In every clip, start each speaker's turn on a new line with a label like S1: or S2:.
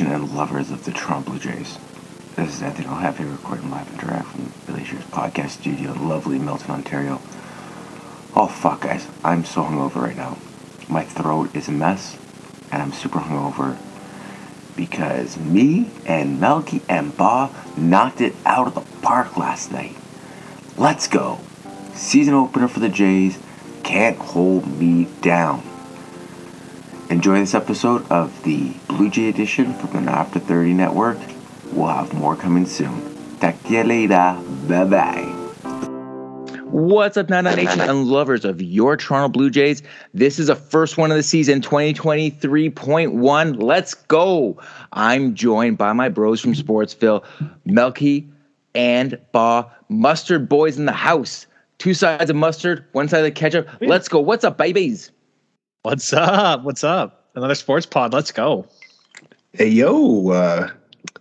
S1: and lovers of the Toronto Blue Jays. This is Anthony O'Happy recording live and direct from Billy Shear's podcast studio in lovely Milton, Ontario. Oh fuck, guys, I'm so hungover right now. My throat is a mess, and I'm super hungover because me and Melky and Ba knocked it out of the park last night. Let's go. Season opener for the Jays. Can't hold me down. Enjoy this episode of the Blue Jay edition from the After 30 Network. We'll have more coming soon. Talk to you later. Bye bye.
S2: What's up, Nana Nation and lovers of your Toronto Blue Jays? This is a first one of the season, 2023.1. Let's go. I'm joined by my bros from Sportsville, Melky and Ba. Mustard boys in the house. Two sides of mustard, one side of ketchup. Let's go. What's up, babies?
S3: What's up? What's up? Another sports pod. Let's go.
S4: Hey yo, uh,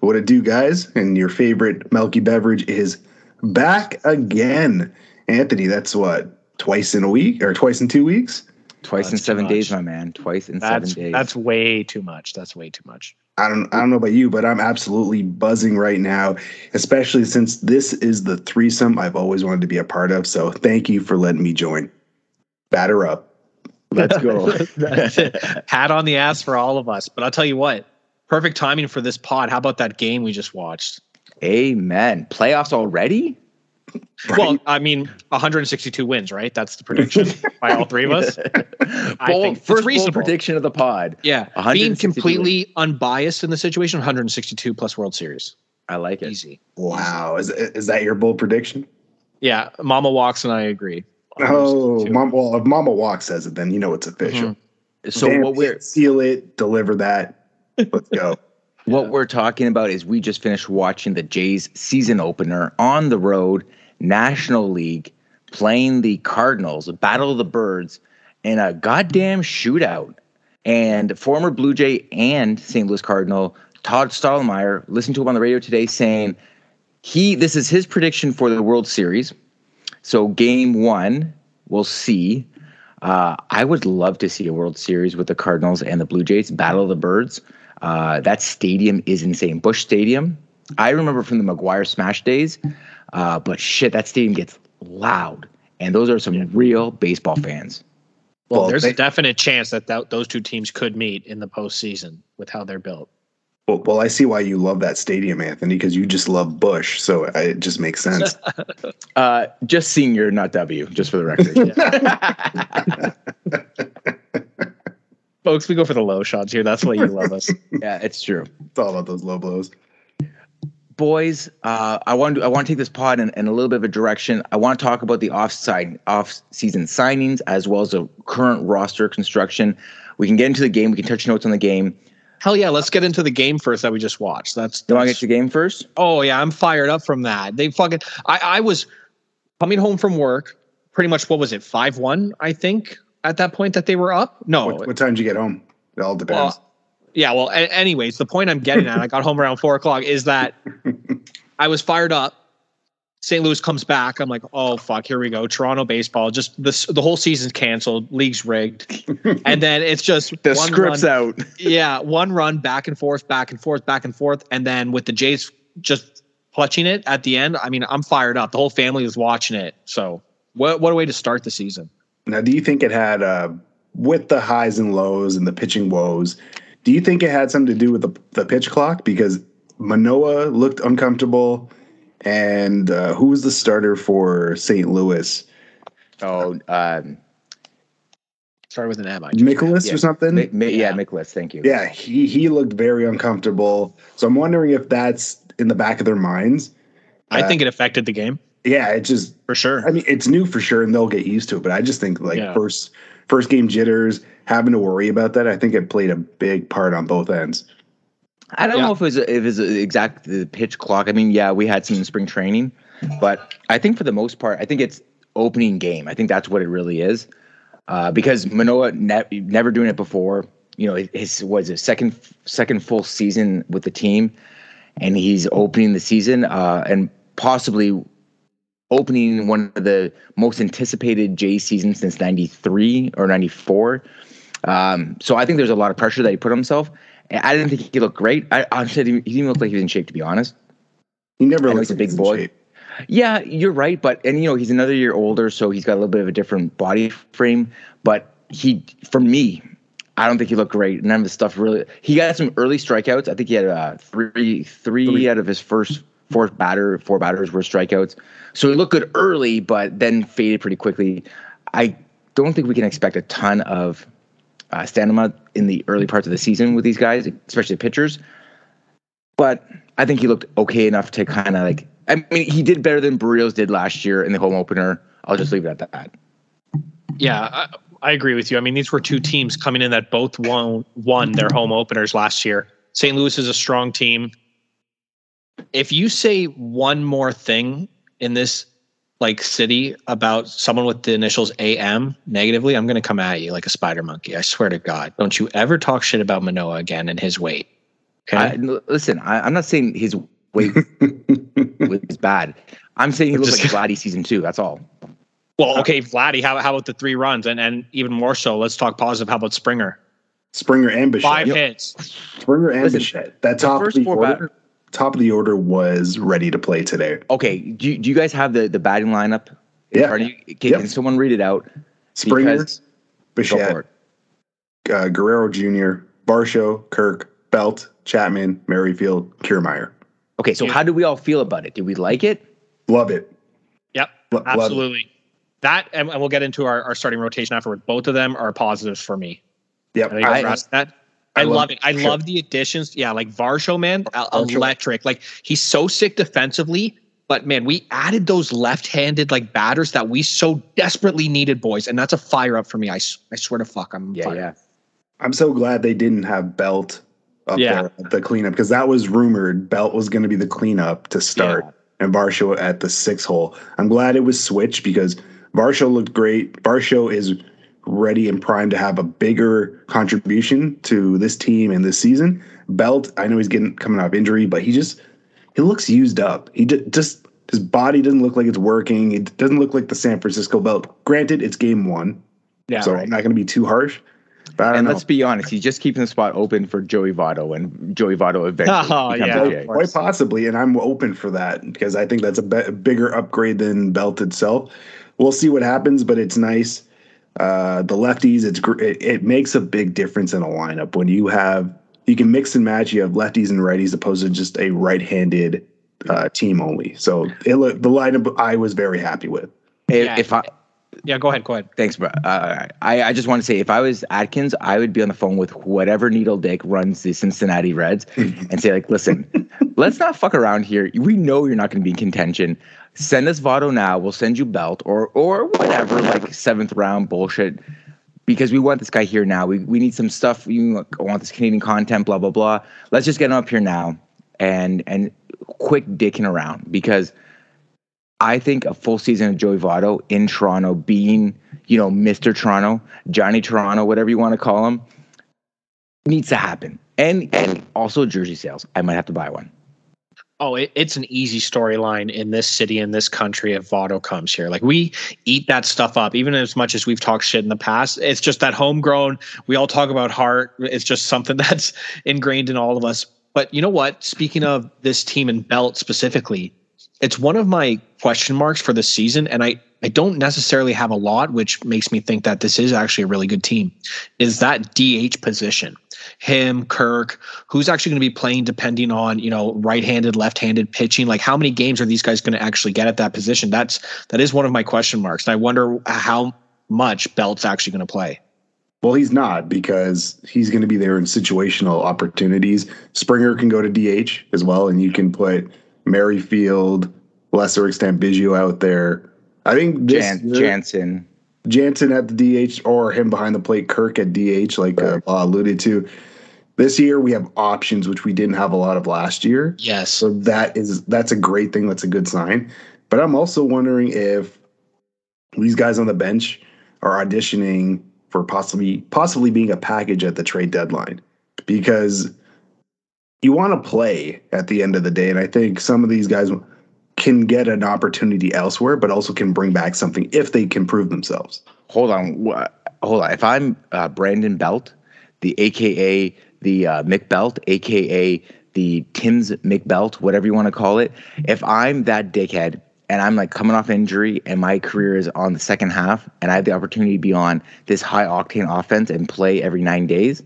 S4: what it do, guys? And your favorite Milky beverage is back again. Anthony, that's what twice in a week or twice in two weeks.
S2: Twice in seven days, my man. Twice in
S3: That's
S2: seven days.
S3: that's way too much. That's way too much.
S4: I don't, I don't know about you, but I'm absolutely buzzing right now, especially since this is the threesome I've always wanted to be a part of. So thank you for letting me join. Batter up. Let's go.
S3: Hat on the ass for all of us. But I'll tell you what, perfect timing for this pod. How about that game we just watched?
S2: Amen. Playoffs already?
S3: Well, I mean, 162 wins, right? That's the prediction by all three of us. I
S2: Bold,
S3: think it's
S2: first bold prediction of the pod.
S3: Yeah, being
S2: 162
S3: completely unbiased in the situation, 162 plus World Series,
S2: I like it.
S3: easy.
S4: wow, is is that your bold prediction?
S3: Yeah, Mama walks and I agree.
S4: Oh, mom, well, if Mama Walk says it, then you know it's official.
S2: So
S4: Damn
S2: what we're
S4: it, seal it, deliver that. Let's go.
S2: What we're talking about is we just finished watching the Jays season opener on the road, National League, playing the Cardinals, a Battle of the Birds, in a goddamn shootout. And former Blue Jay and St. Louis Cardinal Todd Stottlemyre listened to him on the radio today saying he this is his prediction for the World Series. So game one, we'll see. Uh, I would love to see a World Series with the Cardinals and the Blue Jays, Battle of the Birds. Uh, that stadium is insane. Busch Stadium. I remember from the McGwire Smash days, uh, but shit, that stadium gets loud, and those are some real baseball fans.
S3: Well,
S4: Well,
S3: there's
S4: they-
S3: a definite chance that th- those two teams could meet in the postseason with how they're built.
S4: Well, well, I see why you love that stadium, Anthony, because you just love Bush. So it just makes sense.
S2: Uh, just senior, not W, just for the record.
S3: Folks, we go for the low shots here. That's why you love us.
S2: yeah, it's true.
S4: it's all about those low blows.
S2: boys, uh, I want to I want to take this pod in, in a little bit of a direction. I want to talk about the offside off season signings as well as the current roster construction. We can get into the game. We can touch notes on the game.
S3: Hell yeah, let's get into the game first that we just watched. That's,
S2: Do you want to get to the game first?
S3: oh yeah, I'm fired up from that. They fucking I, I was coming home from work, pretty much what was it, five one, I think, at that point that they were up? No.
S4: What, what time did you get home? It all depends.
S3: Well, yeah, well, a- anyways, the point I'm getting at, I got home around four o'clock, is that I was fired up. St. Louis comes back. I'm like, oh fuck, here we go. Toronto baseball. Just this, the whole season's canceled. League's rigged, and then it's just
S2: The
S3: one
S2: script's
S3: run,
S2: out.
S3: yeah, one run back and forth, back and forth, back and forth, and then with the Jays just clutching it at the end. I mean, I'm fired up. The whole family was watching it. So, what what a way to start the season.
S4: now, do you think it had, uh, with the highs and lows and the pitching woes, do you think it had something to do with the, the pitch clock? Because Manoah looked uncomfortable. And uh, who was the starter for St. Louis?
S2: Oh, um,
S3: Started with an M. I
S4: Mikolas
S2: yeah.
S4: or something?
S2: Mi- Mi- yeah,
S3: Yeah.
S2: Mikolas. Thank you.
S4: Yeah, he he looked very uncomfortable. So I'm wondering if that's in the back of their minds.
S3: I
S4: Uh,
S3: think it affected the game
S4: Yeah, it just
S3: for sure.
S4: I mean it's new for sure and they'll get used to it, but I just think like
S3: Yeah.
S4: first first game jitters, having to worry about that, I think it played a big part on both ends.
S2: I don't
S3: Yeah.
S2: know if it was if exact the pitch clock. I mean, yeah, we had some spring training, but I think for the most part, I think it's opening game. I think that's what it really is, uh, because Manoah ne- never doing it before. You know, his was his second second full season with the team, and he's opening the season uh, and possibly opening one of the most anticipated J seasons since '93 or '94. Um, so I think there's a lot of pressure that he put on himself. I didn't think he looked great. I honestly didn't, he didn't look like he was in shape, to be honest.
S4: He never looks
S2: he's a big boy.
S4: shape.
S2: Yeah, you're right, but and you know he's another year older, so he's got a little bit of a different body frame. But he, for me, I don't think he looked great. None of his stuff really. He got some early strikeouts. I think he had uh, three, three
S4: Three.
S2: out of his first four batter, four batters were strikeouts. So he looked good early, but then faded pretty quickly. I don't think we can expect a ton of uh, stamina in the early parts of the season with these guys, especially pitchers. But I think he looked okay enough to kind of like. I mean, he did better than Berrios did last year in the home opener. I'll just leave it at that.
S3: Yeah, I, I agree with you. I mean, these were two teams coming in that both won won their home openers last year. St. Louis is a strong team. If you say one more thing in this like city about someone with the initials AM negatively, I'm going to come at you like a spider monkey. I swear to God. Don't you ever talk shit about Manoah again and his weight. Okay.
S2: I, n- listen, I, I'm not saying his weight was bad. I'm saying he looks
S3: Just-
S2: like Vladdy season two. That's all.
S3: well, okay, Vladdy, how, how about the three runs? And and even more so, let's talk positive. How about Springer?
S4: Springer and Bichette.
S3: Five hits.
S4: Springer and
S2: Listen,
S4: Bichette. That top of
S2: first
S4: the
S2: four
S4: order, top of the order was ready to play today.
S2: Okay, do you, do you guys have the, the batting lineup?
S4: Yeah.
S2: front? Can,
S4: Yep.
S2: can someone read it out?
S4: Springer,
S2: Because-
S4: Bichette, uh, Guerrero Jr., Varsho, Kirk, Belt, Chapman, Merrifield, Kiermaier.
S2: Okay, so
S3: Yeah.
S2: how do we all feel about it? Did we like it?
S4: Love it.
S3: Yep.
S4: Lo- love it.
S3: Absolutely. That and, and we'll get into our, our starting rotation afterward. Both of them are positives for me.
S4: Yep.
S3: I,
S2: I-
S3: that. I,
S4: I love-
S3: love it. I
S4: sure.
S3: love the additions. Yeah, like Varsho, man,
S4: Varsho.
S3: electric. Like he's so sick defensively, but man, we added those left-handed like batters that we so desperately needed, boys, and that's a fire up for me. I, I swear to fuck, I'm
S2: Yeah,
S3: fired
S2: yeah.
S4: I'm so glad they didn't have Belt up
S3: Yeah.
S4: there at the cleanup because that was rumored. Belt was going to be the cleanup to start and Varsho at the six hole. I'm glad it was switched because Varsho looked great. Varsho is ready and primed to have a bigger contribution to this team and this season. Belt, I know he's getting coming off injury, but he just he looks used up. He ju- just his body doesn't look like it's working. It doesn't look like the San Francisco Belt. Granted, it's game one,
S3: Yeah,
S4: so
S3: right.
S4: I'm not going to be too harsh. But I don't
S2: And
S4: know.
S2: let's be honest, he's just keeping the spot open for Joey Votto, and Joey Votto eventually
S3: Oh,
S2: becomes
S3: yeah.
S2: a J.
S4: Quite possibly, and I'm open for that because I think that's a be- bigger upgrade than Belt itself. We'll see what happens, but it's nice. Uh, the lefties, it's gr- it, it makes a big difference in a lineup when you have you can mix and match. You have lefties and righties opposed to just a right-handed uh, team only. So it, look- the lineup I was very happy with.
S2: If,
S3: Yeah.
S2: if I
S3: Yeah, go ahead. Go ahead.
S2: thanks, bro. Uh, I I just want to say, if I was Atkins, I would be on the phone with whatever needle dick runs the Cincinnati Reds and say, like, listen, let's not fuck around here. We know you're not going to be in contention. Send us Votto now. We'll send you Belt or or whatever, like seventh round bullshit. Because we want this guy here now. We we need some stuff. You want this Canadian content, blah blah blah. Let's just get him up here now and and quick dicking around because I think a full season of Joey Votto in Toronto, being you know Mr. Toronto, Johnny Toronto, whatever you want to call him, needs to happen. And and also jersey sales. I might have to buy one.
S3: Oh, it, it's an easy storyline in this city, in this country, if Votto comes here. Like we eat that stuff up, even as much as we've talked shit in the past. It's just that homegrown. We all talk about heart. It's just something that's ingrained in all of us. But you know what? Speaking of this team and belt specifically, it's one of my question marks for the season, and I I don't necessarily have a lot, which makes me think that this is actually a really good team. Is that DH position? Him, Kirk, who's actually going to be playing depending on you know right-handed, left-handed pitching. Like how many games are these guys going to actually get at that position? That's that is one of my question marks, and I wonder how much Belt's actually going to play.
S4: Well, he's not because he's going to be there in situational opportunities. Springer can go to DH as well, and you can put Merrifield, lesser extent Biggio out there. I think this
S2: Jan- Jansen.
S4: Jansen at the DH or him behind the plate, Kirk at DH, like uh, alluded to. This year we have options which we didn't have a lot of last year.
S3: Yes.
S4: So that is that's a great thing. That's a good sign. But I'm also wondering if these guys on the bench are auditioning for possibly possibly being a package at the trade deadline because you want to play at the end of the day, and I think some of these guys can get an opportunity elsewhere, but also can bring back something if they can prove themselves.
S2: Hold on. Hold on. If I'm uh, Brandon Belt, the AKA the uh, Belt, aka the Tim's McBelt, whatever you want to call it. If I'm that dickhead and I'm like coming off injury and my career is on the second half and I have the opportunity to be on this high octane offense and play every nine days,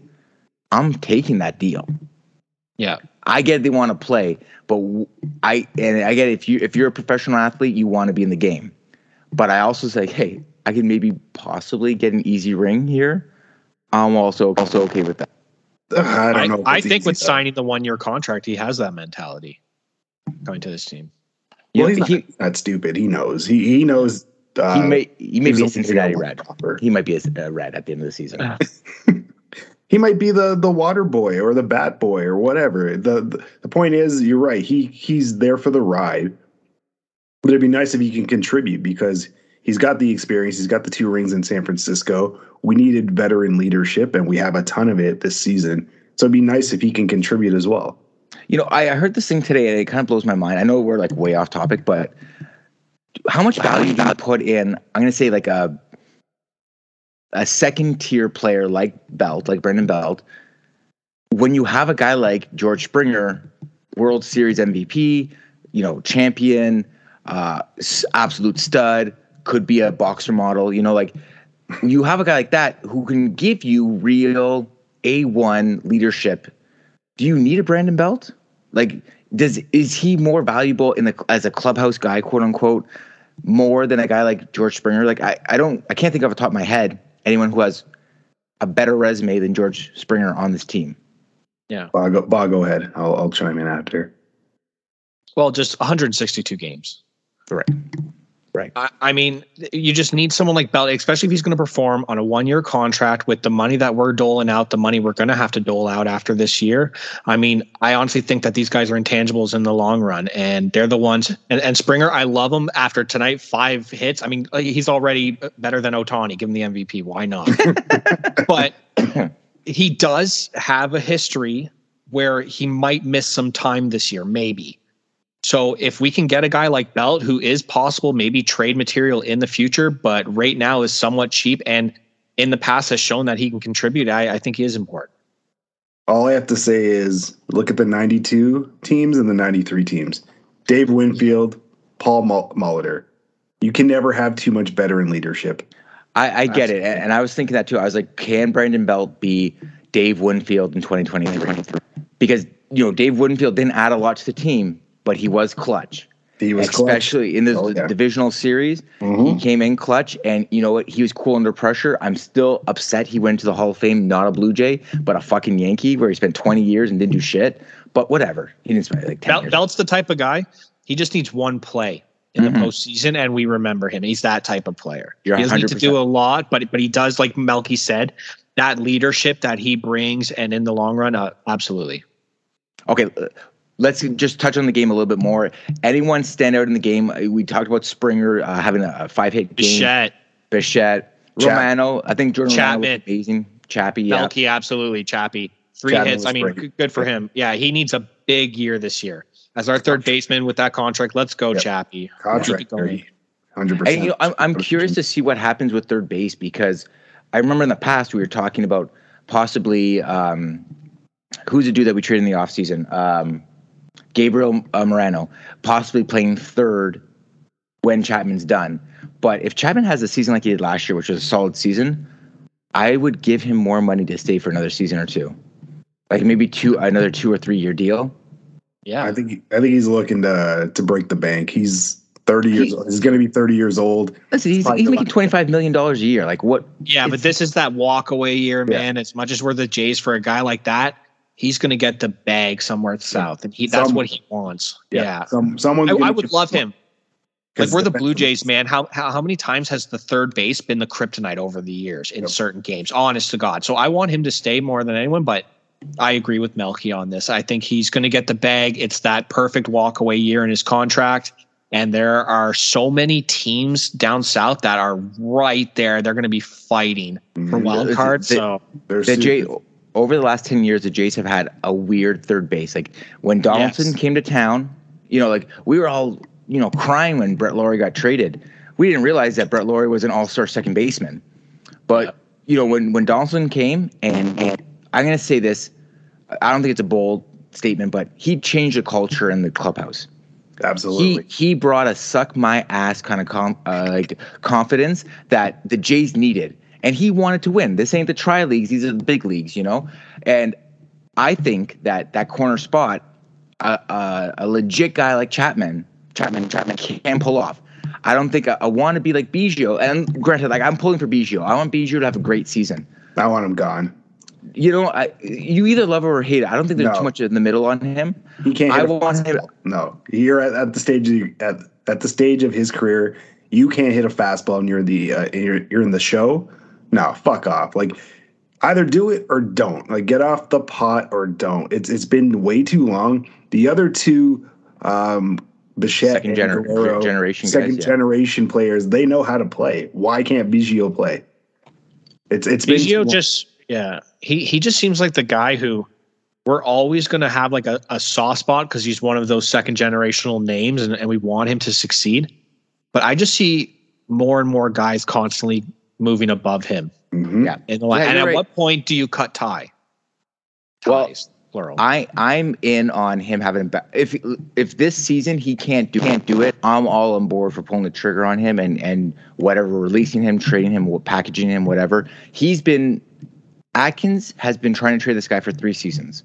S2: I'm taking that deal.
S3: Yeah.
S2: I get they want to play, but I and I get if you if you're a professional athlete, you want to be in the game. But I also say, hey, I can maybe possibly get an easy ring here. I'm also also okay with that.
S4: I don't
S3: I,
S4: know. if
S3: I think with
S4: though.
S3: signing the one year contract, he has that mentality going to this team.
S2: You
S4: Well,
S2: know,
S4: he's not,
S2: he,
S4: not stupid. He knows. He he knows. Uh,
S2: he may he may be a Cincinnati
S4: gonna
S2: Red.
S4: offer.
S2: He might be a uh, Red at the end of the season.
S3: Yeah.
S4: He might be the the water boy or the bat boy or whatever. The, the point is, you're right. He he's there for the ride. But it'd be nice if he can contribute because he's got the experience. He's got the two rings in San Francisco. We needed veteran leadership, and we have a ton of it this season. So it'd be nice if he can contribute as well.
S2: You know, I, I heard this thing today and it kind of blows my mind. I know we're like way off topic, but how much value do you put in? I'm going to say like a a second tier player like Belt, like Brendan Belt. When you have a guy like George Springer, World Series MVP, you know, champion, uh, absolute stud, could be a boxer model. You know, like you have a guy like that who can give you real A1 leadership do you need a Brandon Belt? Like, does is he more valuable in the as a clubhouse guy, quote unquote, more than a guy like George Springer? Like, I, I don't I can't think off the top of my head anyone who has a better resume than George Springer on this team.
S4: Bob, go, Bob, go ahead. I'll I'll chime in after.
S3: Well, just 162 games.
S2: Right. Right.
S3: I, I mean, you just need someone like Belt, especially if he's going to perform on a one year contract with the money that we're doling out, the money we're going to have to dole out after this year. I mean, I honestly think that these guys are intangibles in the long run, and they're the ones. And, and Springer, I love him after tonight, five hits. I mean, he's already better than Ohtani. Give him the MVP. Why not? but he does have a history where he might miss some time this year, maybe. So if we can get a guy like Belt, who is possible, maybe trade material in the future, but right now is somewhat cheap and in the past has shown that he can contribute, I, I think he is important.
S4: All I have to say is look at the 92 teams and the 93 teams. Dave Winfield, Paul Mul- Molitor. You can never have too much veteran leadership.
S2: I, I get it. And, and I was thinking that too. I was like, can Brandon Belt be Dave Winfield in 2023? Because, you know, Dave Winfield didn't add a lot to the team, but he was clutch.
S4: He was clutch.
S2: especially in the
S4: Oh, yeah.
S2: divisional series.
S4: Mhm.
S2: He came in clutch, and you know what? He was cool under pressure. I'm still upset he went to the Hall of Fame, not a Blue Jay, but a fucking Yankee, where he spent 20 years and didn't do shit. But whatever, he didn't spend like 10
S3: Belt,
S2: years.
S3: Belt's the type of guy, he just needs one play in
S2: Mhm.
S3: the postseason and we remember him. He's that type of player.
S2: You're
S3: he doesn't need to do a lot, but but he does, like Melky said, that leadership that he brings and in the long run, uh, absolutely.
S2: Okay, let's just touch on the game a little bit more. Anyone stand out in the game? Uh, We talked about Springer uh, having a, a five hit game.
S3: Bichette,
S2: Bichette,
S4: Chap-
S2: Romano. I think Jordan Romano was amazing. Chappie, yeah.
S3: Melky, absolutely. Chappie. Three
S4: Chapman
S3: hits. I mean,
S4: great.
S3: good for him. Yeah, he needs a big year this year. As our third baseman with that contract, let's go,
S4: Yep.
S3: Chappie.
S4: Contract.
S3: Keep it going.
S4: 100%.
S2: And, you know, I'm, I'm curious to see what happens with third base because I remember in the past we were talking about possibly um, who's the dude that we traded in the offseason? Um, Gabriel uh, Moreno, possibly playing third when Chapman's done. But if Chapman has a season like he did last year, which was a solid season, I would give him more money to stay for another season or two, like maybe two another two or three year deal.
S3: Yeah.
S4: I think I think he's looking to to break the bank. He's 30 years
S2: He-
S4: old. He's going to be 30 years old.
S2: Listen, he's, he's making twenty five million dollars a year. Like what?
S3: Yeah, but this is that walk away year,
S4: Yeah.
S3: man. As much as we're the Jays for a guy like that, he's going to get the bag somewhere south, and he that's
S4: Some-
S3: what he wants. Yeah,
S4: Some someone
S3: I, I would love him. Like we're the
S4: the-
S3: Blue Jays, man. How, how how many times has the third base been the kryptonite over the years in
S4: Yep.
S3: certain games? Honest to God. So I want him to stay more than anyone, but I agree with Melky on this. I think he's going to get the bag. It's that perfect walk away year in his contract. And there are so many teams down south that are right there. They're going to be fighting for
S4: Mhm.
S3: wild cards. So
S4: They're
S2: the
S4: super-
S2: Jay over the last 10 years the jays have had a weird third base like when donaldson
S3: Yes.
S2: came to town you know like we were all you know crying when brett Lawrie got traded we didn't realize that brett Lawrie was an all-star second baseman but you know when when donaldson came and, and i'm going to say this I don't think it's a bold statement, but he changed the culture in the clubhouse.
S4: Absolutely.
S2: He he brought a suck my ass kind of com, uh, like confidence that the Jays needed, and he wanted to win. This ain't the tri leagues; these are the big leagues, you know. And I think that that corner spot, uh, uh, a legit guy like Chapman, Chapman, Chapman can pull off. I don't think I, I want to be like Biggio. And granted, like I'm pulling for Biggio. I want Biggio to have a great season.
S4: I want him gone.
S2: You know, I, you either love it or hate it. I don't think there's
S4: No.
S2: too much in the middle on him.
S4: He can't.
S2: I want him.
S4: No, you're at, at the stage of, at at the stage of his career. You can't hit a fastball, and you're the uh, you're you're in the show. No, fuck off. Like either do it or don't. Like get off the pot or don't. It's it's been way too long. The other two, um, Bichette
S2: Second
S4: and
S2: gener-
S4: Guerrero,
S2: generation guys,
S4: second
S2: yeah.
S4: generation players, they know how to play. Why can't Biggio play? It's it's
S3: Biggio just yeah he he just seems like the guy who we're always going to have like a, a soft spot because he's one of those second generational names and, and we want him to succeed but i just see more and more guys constantly moving above him
S4: Mhm.
S2: Yeah.
S3: in the line.
S2: Yeah,
S3: and at
S2: right.
S3: what point do you cut tie
S2: Well,
S3: plural
S2: I I'm in on him having a ba- if if this season he can't do can't do it, I'm all on board for pulling the trigger on him and and whatever releasing him, trading him, packaging him, whatever. He's been Atkins has been trying to trade this guy for three seasons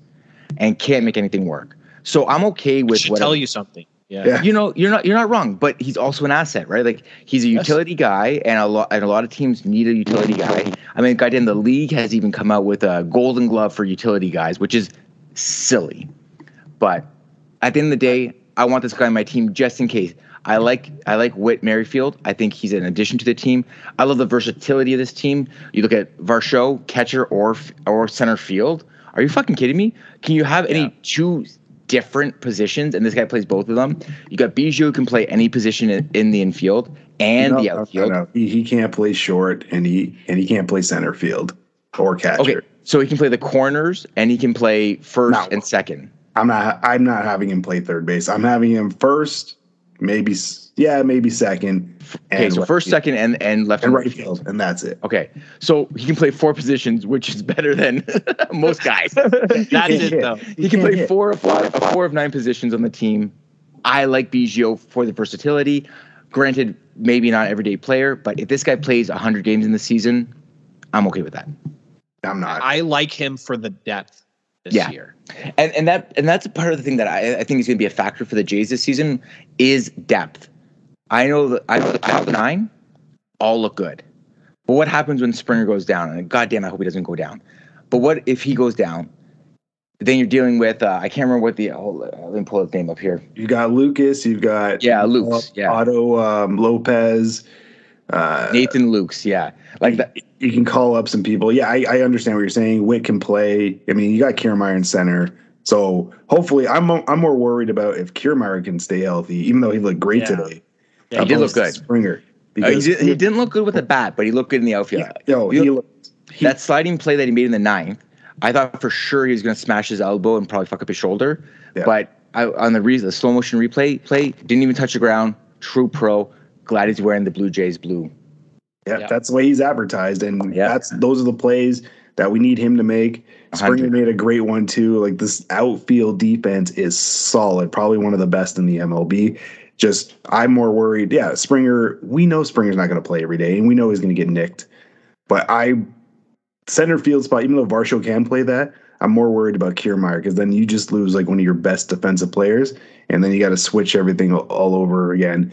S2: and can't make anything work. So I'm okay
S3: Which
S2: with
S3: should
S2: whatever.
S3: tell you something yeah,
S4: Yeah.
S2: you know you're not you're not wrong but he's also an asset right? Like he's a
S3: Yes.
S2: utility guy and a lot and a lot of teams need a utility guy. I mean goddamn the league has even come out with a golden glove for utility guys which is silly. But at the end of the day i want this guy on my team just in case. I like i like whit merrifield. I think he's an addition to the team. I love the versatility of this team. You look at varsho catcher or or center field. Are you fucking kidding me? Can you have any
S3: Yeah.
S2: two different positions, and this guy plays both of them. You got Biggio who can play any position in, in the infield and
S4: No,
S2: the
S4: no, no,
S2: outfield.
S4: no. He, he can't play short, and he and he can't play center field or catcher.
S2: Okay, so he can play the corners and he can play first and second.
S4: I'm not. I'm not having him play third base. I'm having him first, maybe yeah, maybe second.
S2: Okay, so
S4: right
S2: first,
S4: field.
S2: second, and and left
S4: and
S2: and
S4: right field, and that's it.
S2: Okay, so he can play four positions, which is better than most guys.
S3: that's it
S4: hit.
S3: though
S2: He can
S4: can't
S2: play
S4: hit.
S2: four of five, uh, four of nine positions on the team. I like Biggio for the versatility. Granted, maybe not everyday player, but if this guy plays 100 games in the season, I'm okay with that.
S4: I'm not.
S3: i like him for the depth this
S2: Yeah.
S3: year
S2: And and that and that's part of the thing that I, I think is going to be a factor for the Jays this season is depth. I know that I know the top nine all look good, but what happens when Springer goes down? And goddamn, I hope he doesn't go down. But what if he goes down? Then you're dealing with uh, I can't remember what the oh, let me pull his name up here.
S4: you got Lucas. You've got
S2: Yeah, Lukes, yeah.
S4: Otto um, Lopez. Uh,
S2: Nathan Lukes, yeah, like that.
S4: you can call up some people. Yeah, I, I understand what you're saying. Witt can play. I mean, you got Kiermaier in center. So hopefully, I'm I'm more worried about if Kiermaier can stay healthy, even though he looked great
S3: Yeah.
S4: today.
S2: Yeah, he did look good.
S4: Springer.
S2: Uh, he, did, he didn't look good with the bat, but he looked good in the outfield.
S4: Yeah, yo,
S2: You
S4: he looked. He,
S2: that sliding play that he made in the ninth, I thought for sure he was going to smash his elbow and probably fuck up his shoulder.
S4: Yeah.
S2: But I, on the reason, the slow motion replay play didn't even touch the ground. True pro. Glad he's wearing the Blue Jays blue.
S4: yeah,
S3: Yeah.
S4: that's the way he's advertised, and
S2: Yeah.
S4: that's those are the plays that we need him to make. Springer
S2: 100.
S4: made a great one too. Like this outfield defense is solid, probably one of the best in the MLB. Just I'm more worried. Yeah, Springer. We know Springer's not going to play every day, and we know he's going to get nicked. But I center field spot, even though Varsho can play that, I'm more worried about Kiermaier because then you just lose like one of your best defensive players, and then you got to switch everything all- all over again.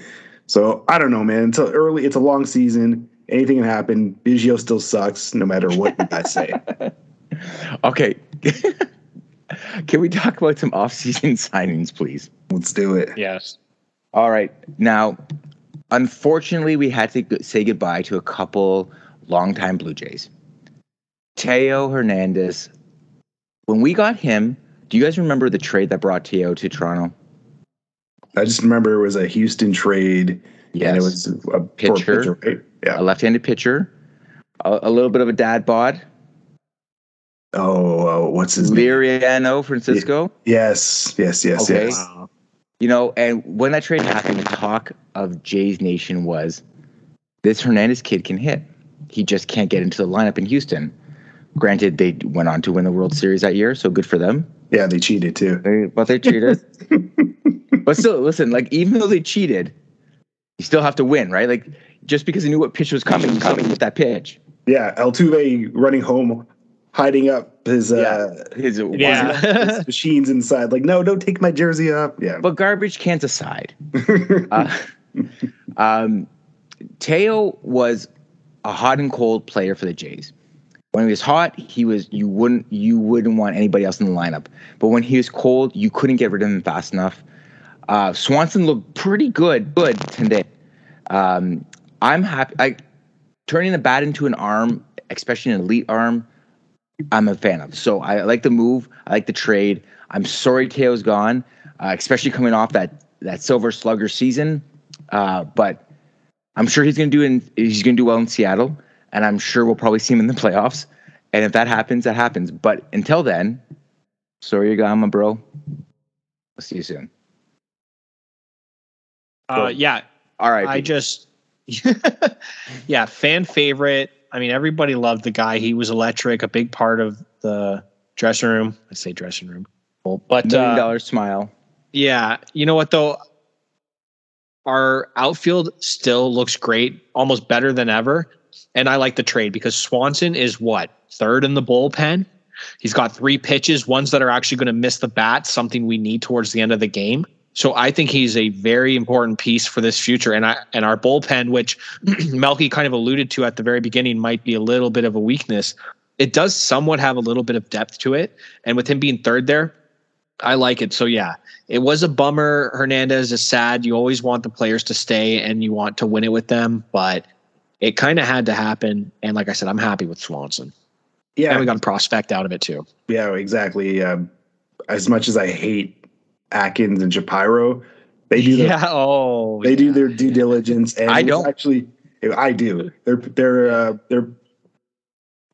S4: So I don't know, man. Until early, it's a long season. Anything can happen. Biggio still sucks, no matter what you guys say.
S2: Okay. Can we talk about some off-season signings, please?
S4: Let's do it.
S3: yes
S2: All right. Now, unfortunately, we had to say goodbye to a couple longtime Blue Jays. Teo Hernandez. When we got him, do you guys remember the trade that brought Teo to Toronto?
S4: I just remember it was a Houston trade,
S2: Yes.
S4: and it was a for a
S2: Pitcher.
S4: right?
S2: a left-handed pitcher, a, a little bit of a dad bod,
S4: Oh, uh, what's his name?
S2: Liriano Francisco.
S4: Yes, yes, yes,
S2: Okay.
S4: yes.
S3: wow
S2: You know, and when that trade happened, the talk of Jays Nation was this Hernandez kid can hit. He just can't get into the lineup in Houston. Granted, they went on to win the World Series that year, so good for them.
S4: Yeah, they cheated too.
S2: They, but they cheated. but still, listen, like even though they cheated, you still have to win, right? Like just because they knew what pitch was coming, coming with that pitch.
S4: Yeah, Altuve running home, hiding up his uh
S2: His,
S3: Yeah.
S4: his machines inside. Like, no, don't take my jersey off. Yeah.
S2: But garbage cans aside, uh, um, Teo was a hot and cold player for the Jays. When he was hot, he was you wouldn't you wouldn't want anybody else in the lineup. But when he was cold, you couldn't get rid of him fast enough. Uh, Swanson looked pretty good, good today. Um, I'm happy. I turning the bat into an arm, especially an elite arm. I'm a fan of. So I like the move. I like the trade. I'm sorry Teo's gone, uh, especially coming off that that Silver Slugger season. Uh, but I'm sure he's going to do in he's going to do well in Seattle, and I'm sure we'll probably see him in the playoffs. And if that happens, that happens. But until then, sorry you're gone, my bro. I'll see you soon.
S3: Uh, yeah,
S2: All right.
S3: I just, yeah, fan favorite. I mean, everybody loved the guy. He was electric, a big part of the dressing room. I say dressing room, but
S2: million
S3: uh,
S2: dollar smile.
S3: yeah, you know what though? Our outfield still looks great, almost better than ever. And I like the trade because Swanson is what third in the bullpen. He's got three pitches, ones that are actually going to miss the bat, something we need towards the end of the game. So I think he's a very important piece for this future. And I and our bullpen, which Melky kind of alluded to at the very beginning, might be a little bit of a weakness. It does somewhat have a little bit of depth to it. And with him being third there, I like it. So yeah, it was a bummer. Hernandez is sad. You always want the players to stay and you want to win it with them, but it kind of had to happen. And like I said, I'm happy with Swanson.
S4: Yeah.
S3: And we got a prospect out of it too.
S4: Yeah, exactly. Um, as much as I hate Atkins and Shapiro, they do their,
S3: yeah. Oh,
S4: they do their due diligence. And
S2: I don't.
S4: actually. I do. They're they're uh, they're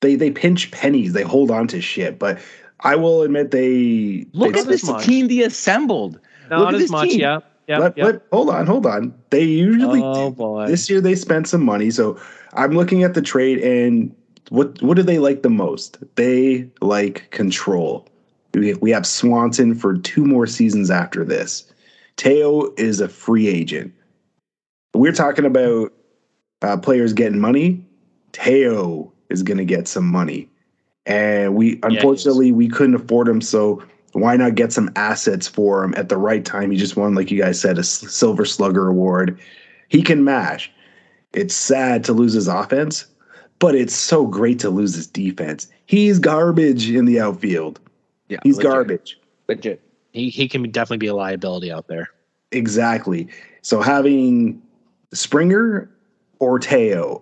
S4: they they pinch pennies. They hold on to shit. But I will admit they
S2: Look
S4: they,
S2: at this
S3: much.
S2: team they assembled.
S3: Not
S2: Look at
S3: as
S2: this
S3: much.
S2: team.
S3: Yeah. Yeah.
S4: Let,
S3: yeah.
S4: let- hold on, hold on. They usually
S3: oh boy.
S4: this year they spent some money. So I'm looking at the trade and what what do they like the most? They like control. We, we have Swanson for two more seasons after this. Teo is a free agent. We're talking about uh, players getting money. Teo is going to get some money, and we unfortunately we couldn't afford him. So why not get some assets for him at the right time? He just won, like you guys said, a Silver Slugger award. He can mash. It's sad to lose his offense, but it's so great to lose his defense. He's garbage in the outfield.
S2: Yeah,
S4: He's
S2: legit.
S4: garbage.
S2: Legit.
S3: he he can definitely be a liability out there.
S4: Exactly. So having Springer or Teo,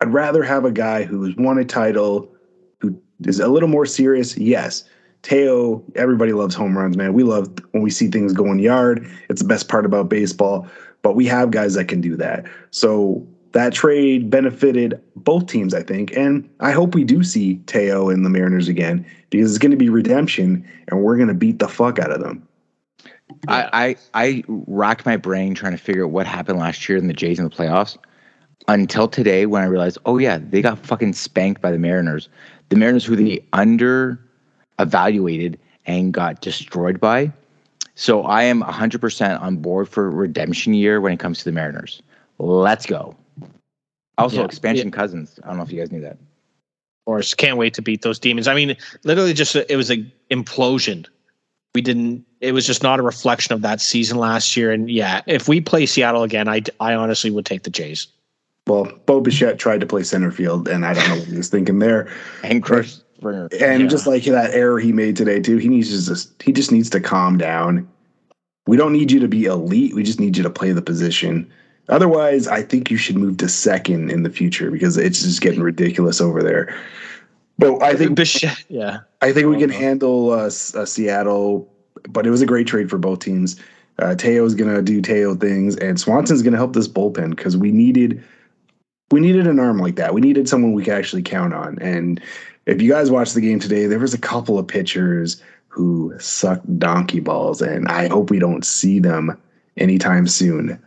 S4: I'd rather have a guy who's won a title, who is a little more serious. Yes. Teo, everybody loves home runs, man. We love when we see things going yard. It's the best part about baseball. But we have guys that can do that. So that trade benefited both teams, I think. And I hope we do see Teo in the Mariners again because it's going to be redemption and we're going to beat the fuck out of them.
S2: I, I I racked my brain trying to figure out what happened last year in the Jays in the playoffs until today when I realized, oh yeah, they got fucking spanked by the Mariners. The Mariners who they under evaluated and got destroyed by. So I am 100% on board for redemption year when it comes to the Mariners. Let's go. Also,
S3: Yeah.
S2: expansion cousins. I don't know if you guys knew that.
S3: Or just can't wait to beat those demons. I mean, literally, just it was an implosion. We didn't. It was just not a reflection of that season last year. And yeah, if we play Seattle again, I I honestly would take the Jays.
S4: Well, Bo Bichette tried to play center field, and I don't know what he was thinking there.
S2: And Crush Springer.
S4: And
S3: Yeah.
S4: just like that error he made today too, he needs to just he just needs to calm down. We don't need you to be elite. We just need you to play the position. Otherwise, I think you should move to second in the future because it's just getting ridiculous over there. But I think
S3: yeah.
S4: I think we can handle uh, uh, Seattle. But it was a great trade for both teams. Uh, Teo's gonna do Teo things, and Swanson's gonna help this bullpen because we needed we needed an arm like that. We needed someone we could actually count on. And if you guys watched the game today, there was a couple of pitchers who sucked donkey balls, and I hope we don't see them anytime soon.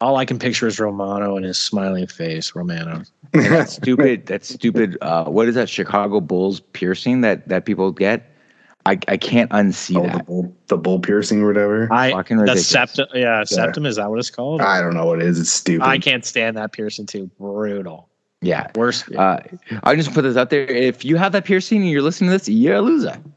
S3: All I can picture is Romano and his smiling face. Romano.
S2: And that stupid, that stupid. Uh, what is that Chicago Bulls piercing that that people get? I I can't unsee
S4: oh, the
S2: that.
S4: bull, the bull piercing or whatever.
S3: I
S2: Fucking
S3: the septum. Yeah, septum. Is that what it's called?
S4: I don't know what it is. It's stupid.
S3: I can't stand that piercing too. Brutal.
S2: Yeah.
S3: Worst.
S2: Uh, I just put this out there. If you have that piercing and you're listening to this, you're a loser.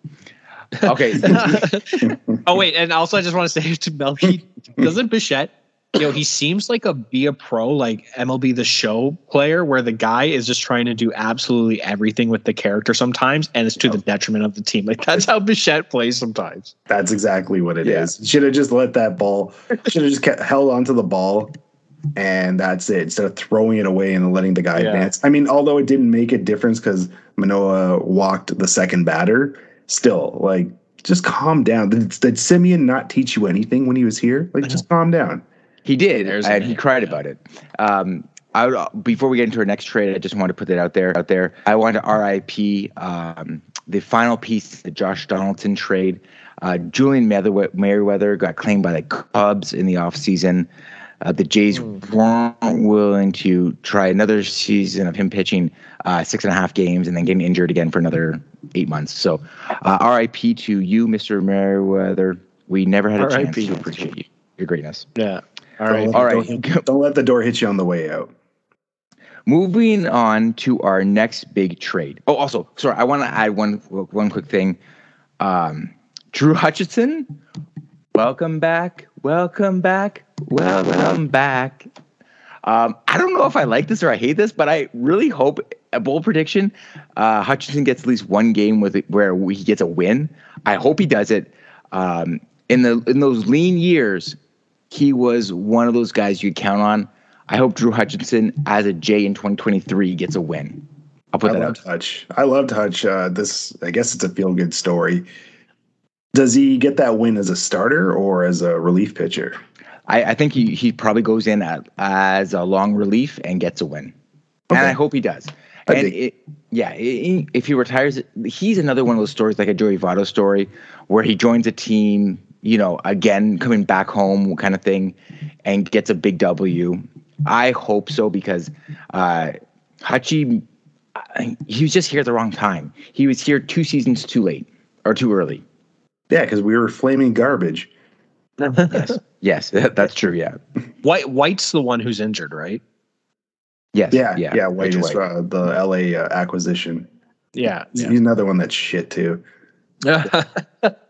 S2: Okay.
S3: oh wait, and also I just want to say to Mel, he doesn't Bichette. You know, he seems like a be a pro, like MLB the Show player, where the guy is just trying to do absolutely everything with the character sometimes, and it's to the detriment of the team. Like that's how Bichette plays sometimes.
S4: That's exactly what it is.
S2: Yeah.
S4: Should have just let that ball. Should have just kept, held onto the ball, and that's it. Instead of throwing it away and letting the guy
S3: Yeah.
S4: advance. I mean, although it didn't make a difference because Manoah walked the second batter, still like just calm down. Did, did Semien not teach you anything when he was here? Like just calm down.
S2: He did,
S3: There's
S2: and he cried
S3: yeah.
S2: about it. Um, I would, before we get into our next trade, I just want to put that out there. Out there, I want to RIP um, the final piece, the Josh Donaldson trade. Uh, Julian Merriwe- Merryweather got claimed by the Cubs in the offseason. Uh, the Jays weren't willing to try another season of him pitching uh, six and a half games and then getting injured again for another eight months. So, uh, RIP to you, Mr. Merryweather. We never had a chance
S3: RIP.
S2: to appreciate you, your greatness.
S3: Yeah. All right.
S2: all right.
S4: hit- don't let the door hit you on the way out.
S2: Moving on to our next big trade. Oh, also, sorry, I want to add one one quick thing. Um, Drew Hutchison, welcome back, welcome back, welcome back. Um, I don't know if I like this or I hate this, but I really hope a bold prediction. Uh, Hutchison gets at least one game with it where he gets a win. I hope he does it. Um, in the in those lean years, he was one of those guys you count on. I hope Drew Hutchison as a J in 2023 gets a win. I'll put
S4: I
S2: that
S4: loved
S2: out.
S4: Hutch. I loved Hutch. Uh, this, I guess, it's a feel good story. Does he get that win as a starter or as a relief pitcher?
S2: I, I think he, he probably goes in at, as a long relief and gets a win. And I hope he does.
S4: I
S2: and it, yeah, i- if he retires, he's another one of those stories like a Joey Votto story where he joins a team, you know, again, coming back home kind of thing and gets a big W. I hope so because uh, Hachi, he was just here at the wrong time. He was here two seasons too late or too early.
S4: Yeah, because we were flaming garbage.
S2: Yes, yes, that's true. Yeah,
S3: White White's the one who's injured, right?
S2: yes,
S4: Yeah, yeah,
S2: yeah.
S4: White
S2: Rich
S4: is uh, the LA uh, acquisition.
S3: Yeah.
S4: He's another one that's shit too.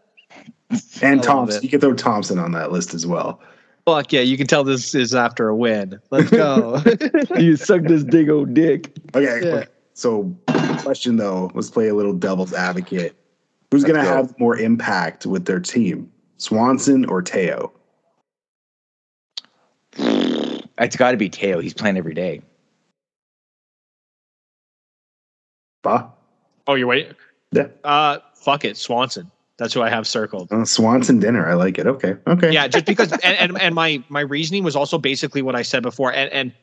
S3: yeah.
S4: And Thompson, you could throw Thompson on that list as well.
S3: Fuck yeah, you can tell this is after a win. Let's go.
S2: you suck this big old dick.
S4: Okay,
S3: Yeah.
S4: okay. so question though, let's play a little devil's advocate. Who's going to have more impact with their team, Swanson or Teo?
S2: It's got to be Teo. He's playing every day.
S4: Bah?
S3: oh, you're waiting.
S4: Yeah.
S3: Uh, fuck it, Swanson. That's who I have circled.
S4: Uh, Swanson dinner. I like it. Okay. Okay.
S3: Yeah, just because, and, and and my my reasoning was also basically what I said before, and and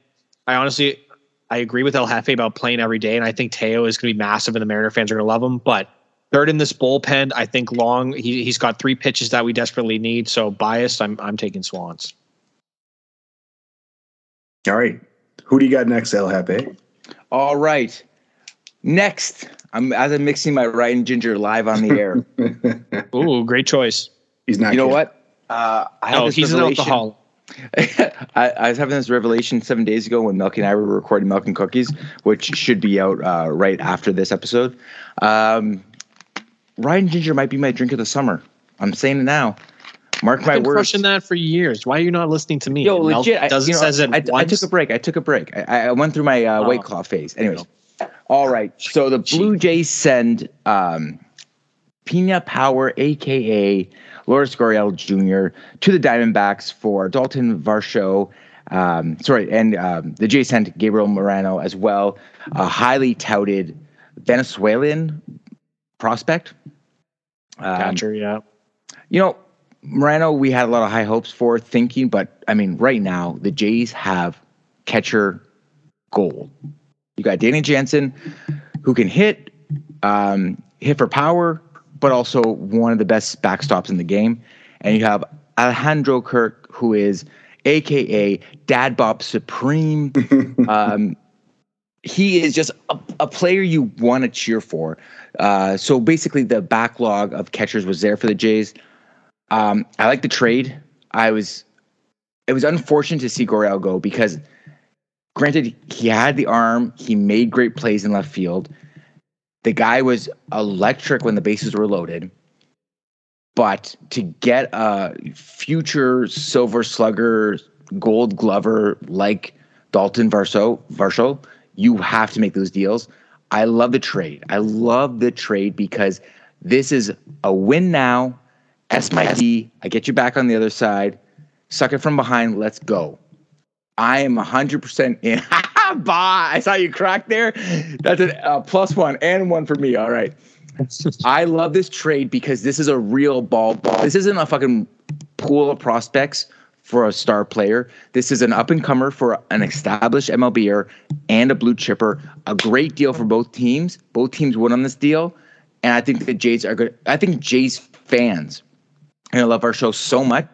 S3: I honestly I agree with El Jefe about playing every day, and I think Teo is going to be massive, and the Mariner fans are going to love him. But third in this bullpen, I think long. He he's got three pitches that we desperately need. So biased, I'm I'm taking Swans.
S4: All right. Who do you got next, El Jefe?
S2: All right. Next, I'm as I'm mixing my Ryan Ginger live on the air.
S3: Ooh, great choice.
S4: He's not.
S2: you know what? Uh, I had
S3: Oh,
S2: this
S3: he's an alcoholic.
S2: I, I was having this revelation seven days ago when Milk and I were recording Milk and Cookies, which should be out uh, right after this episode. Um, Ryan Ginger might be my drink of the summer. I'm saying it now. Mark
S3: I've
S2: my
S3: been
S2: words.
S3: crushing that for years. Why are you not listening to me?
S2: Yo,
S3: Mel
S2: legit. I,
S3: doesn't
S2: you know,
S3: says it
S2: I, I took a break. I took a break. I, I went through my uh,
S3: Oh.
S2: White Claw phase. Anyways, all right. So the Blue Jays send um, Pina Power, aka Lourdes Gurriel Jr., to the Diamondbacks for Dalton Varsho. Um, sorry, and um, the Jays sent Gabriel Moreno as well, a highly touted Venezuelan prospect. Um,
S3: Catcher, yeah.
S2: you know, Moreno, we had a lot of high hopes for thinking, but I mean, right now, the Jays have catcher gold. You got Danny Jansen, who can hit, um, hit for power, but also one of the best backstops in the game. And you have Alejandro Kirk, who is aka Dad Bob Supreme. um, he is just a, a player you want to cheer for. Uh, so basically, the backlog of catchers was there for the Jays. Um, I like the trade. I was, it was unfortunate to see Gurriel go because, granted, he had the arm, he made great plays in left field. The guy was electric when the bases were loaded. But to get a future silver slugger, gold glover like Dalton Varsho, Varsho, you have to make those deals. I love the trade. I love the trade because this is a win now. S my D. I get you back on the other side. Suck it from behind. Let's go. I am 100% in. Bye. I saw you crack there. That's a uh, plus one and one for me. All right. I love this trade because this is a real ball ball. This isn't a fucking pool of prospects for a star player. This is an up and comer for an established MLBer and a blue chipper. A great deal for both teams. Both teams win on this deal, and I think the Jays are good. I think Jays fans are gonna love our show so much.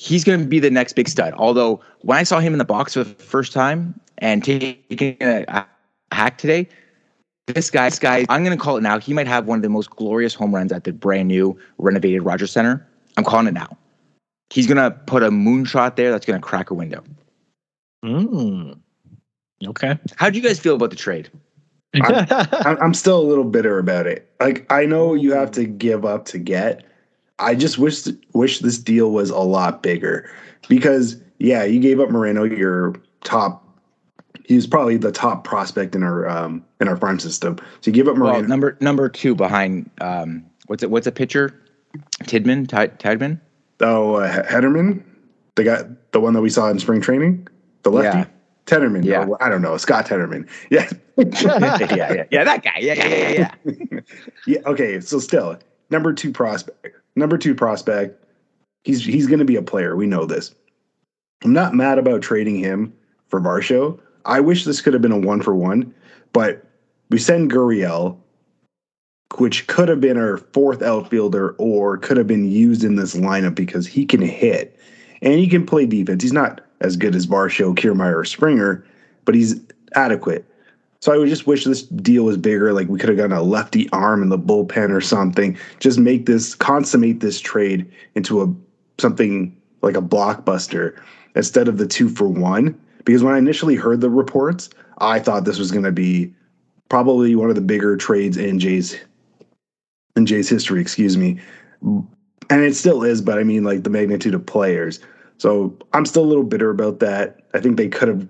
S2: He's going to be the next big stud. Although when I saw him in the box for the first time and taking a, a hack today, this guy, this guy, I'm going to call it now. He might have one of the most glorious home runs at the brand new renovated Rogers Center. I'm calling it now. He's going to put a moonshot there that's going to crack a window.
S3: Mm. Okay.
S2: How do you guys feel about the trade?
S4: I'm, I'm still a little bitter about it. Like I know you have to give up to get. I just wish wish this deal was a lot bigger because yeah, you gave up Moreno, your top. He was probably the top prospect in our um, in our farm system. So you give up Moreno.
S2: Well, number number two behind um, what's it? What's a pitcher? Tidman, Tidman.
S4: Oh, uh, Hederman, the guy, the one that we saw in spring training, the lefty.
S2: Yeah.
S4: Tederman.
S2: Yeah.
S4: No, I don't know. Scott Tederman. Yeah.
S2: yeah, yeah, yeah, that guy. Yeah, yeah, yeah, yeah.
S4: yeah. Okay. So still number two prospect. Number two prospect. He's he's going to be a player. We know this. I'm not mad about trading him for Varsho. I wish this could have been a one for one, but we send Gurriel, which could have been our fourth outfielder or could have been used in this lineup because he can hit and he can play defense. He's not as good as Varsho, Kiermaier, or Springer, but he's adequate. So I just wish this deal was bigger. Like we could have gotten a lefty arm in the bullpen or something. Just make this consummate this trade into a something like a blockbuster instead of the two for one. Because when I initially heard the reports, I thought this was going to be probably one of the bigger trades in Jay's in Jay's history. Excuse me, and it still is. But I mean, like the magnitude of players. So I'm still a little bitter about that. I think they could have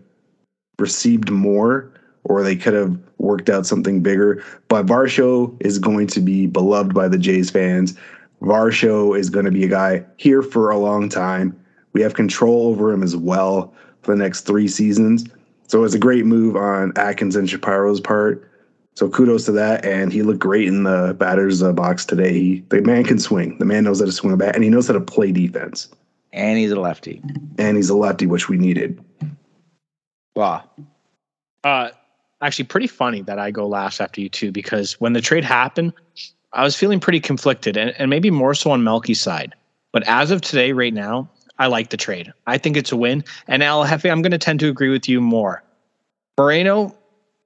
S4: received more or they could have worked out something bigger. But Varsho is going to be beloved by the Jays fans. Varsho is going to be a guy here for a long time. We have control over him as well for the next three seasons. So it's a great move on Atkins and Shapiro's part. So kudos to that. And he looked great in the batter's uh, box today. He, the man can swing. The man knows how to swing a bat, and he knows how to play defense.
S2: And he's a lefty.
S4: And he's a lefty, which we needed.
S2: Wow.
S3: uh, actually, pretty funny that I go last after you two because when the trade happened, I was feeling pretty conflicted and, and maybe more so on Melky's side. But as of today, right now, I like the trade. I think it's a win. And El Jefe, I'm going to tend to agree with you more. Moreno,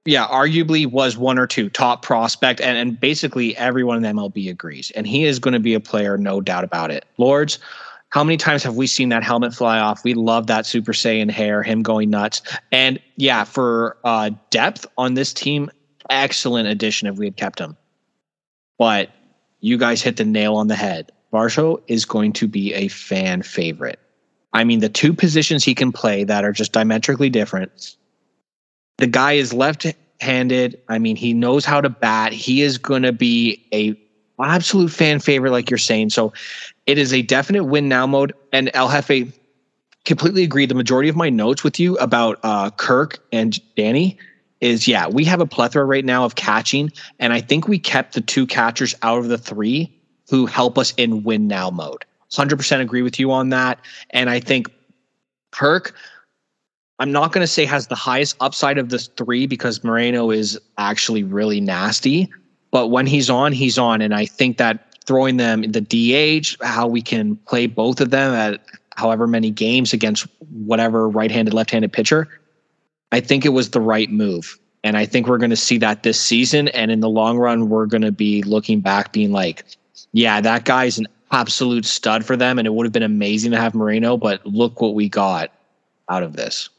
S3: yeah, arguably was one or two top prospect, and, and basically everyone in the MLB agrees. And he is going to be a player, no doubt about it. Lords, how many times have we seen that helmet fly off? We love that Super Saiyan hair, him going nuts. And yeah, for uh, depth on this team, excellent addition if we had kept him. But you guys hit the nail on the head. Varsho is going to be a fan favorite. I mean, the two positions he can play that are just diametrically different. The guy is left handed. I mean, he knows how to bat. He is going to be a absolute fan favorite, like you're saying. So it is a definite win now mode. And El Jefe completely agree. The majority of my notes with you about uh, Kirk and Danny is yeah, we have a plethora right now of catching, and I think we kept the two catchers out of the three who help us in win now mode. 100% agree with you on that. And I think Kirk, I'm not going to say has the highest upside of the three because Moreno is actually really nasty. But when he's on, he's on. And I think that throwing them in the DH, how we can play both of them at however many games against whatever right-handed, left-handed pitcher. I think it was the right move. And I think we're going to see that this season. And in the long run, we're going to be looking back, being like, yeah, that guy's an absolute stud for them. And it would have been amazing to have Moreno, but look what we got out of this.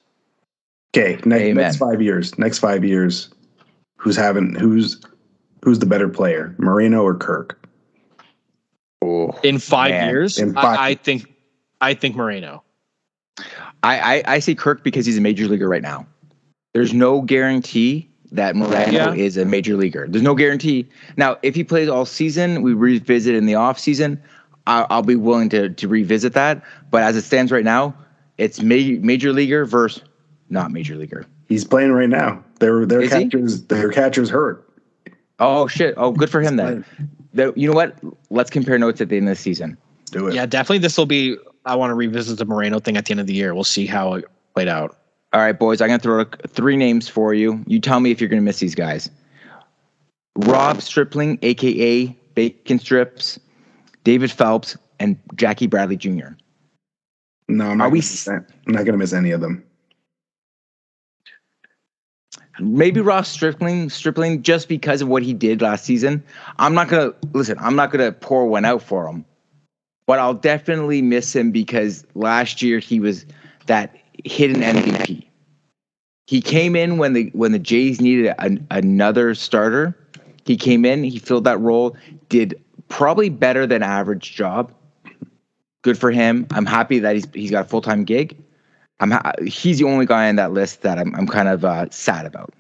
S4: Okay, next,
S2: Amen.
S4: next five years. Next five years, who's having who's who's the better player, Moreno or Kirk?
S2: Oh,
S3: In five
S2: Man,
S3: years,
S4: in five-
S3: I, I think, I think Moreno.
S2: I, I I say Kirk because he's a major leaguer right now. There's no guarantee that Moreno
S3: Yeah.
S2: is a major leaguer. There's no guarantee. Now, if he plays all season, we revisit in the off season. I, I'll be willing to to revisit that. But as it stands right now, it's ma- major leaguer versus not major leaguer.
S4: He's playing right now. Their their
S2: Is he?
S4: catchers their catchers hurt.
S2: Oh shit! Oh, good for him then. The- you know what? Let's compare notes at the end of the season.
S4: Do it.
S3: Yeah, definitely. This will be. I want to revisit the Moreno thing at the end of the year. We'll see how it played out.
S2: All right, boys. I'm gonna throw three names for you. You tell me if you're gonna miss these guys. Rob Stripling, aka Bacon Strips, David Phelps, and Jackie Bradley Jr.
S4: No, I'm
S2: Are
S4: not,
S2: we
S4: gonna miss that. I'm not gonna miss any of them.
S2: Maybe Ross Stripling, Stripling, just because of what he did last season. I'm not gonna listen. I'm not gonna pour one out for him, but I'll definitely miss him because last year he was that hidden MVP. He came in when the when the Jays needed an, another starter. He came in, he filled that role, did probably better than average job. Good for him. I'm happy that he's he's got a full time gig. I'm ha- he's the only guy on that list that I'm I'm kind of uh, sad about.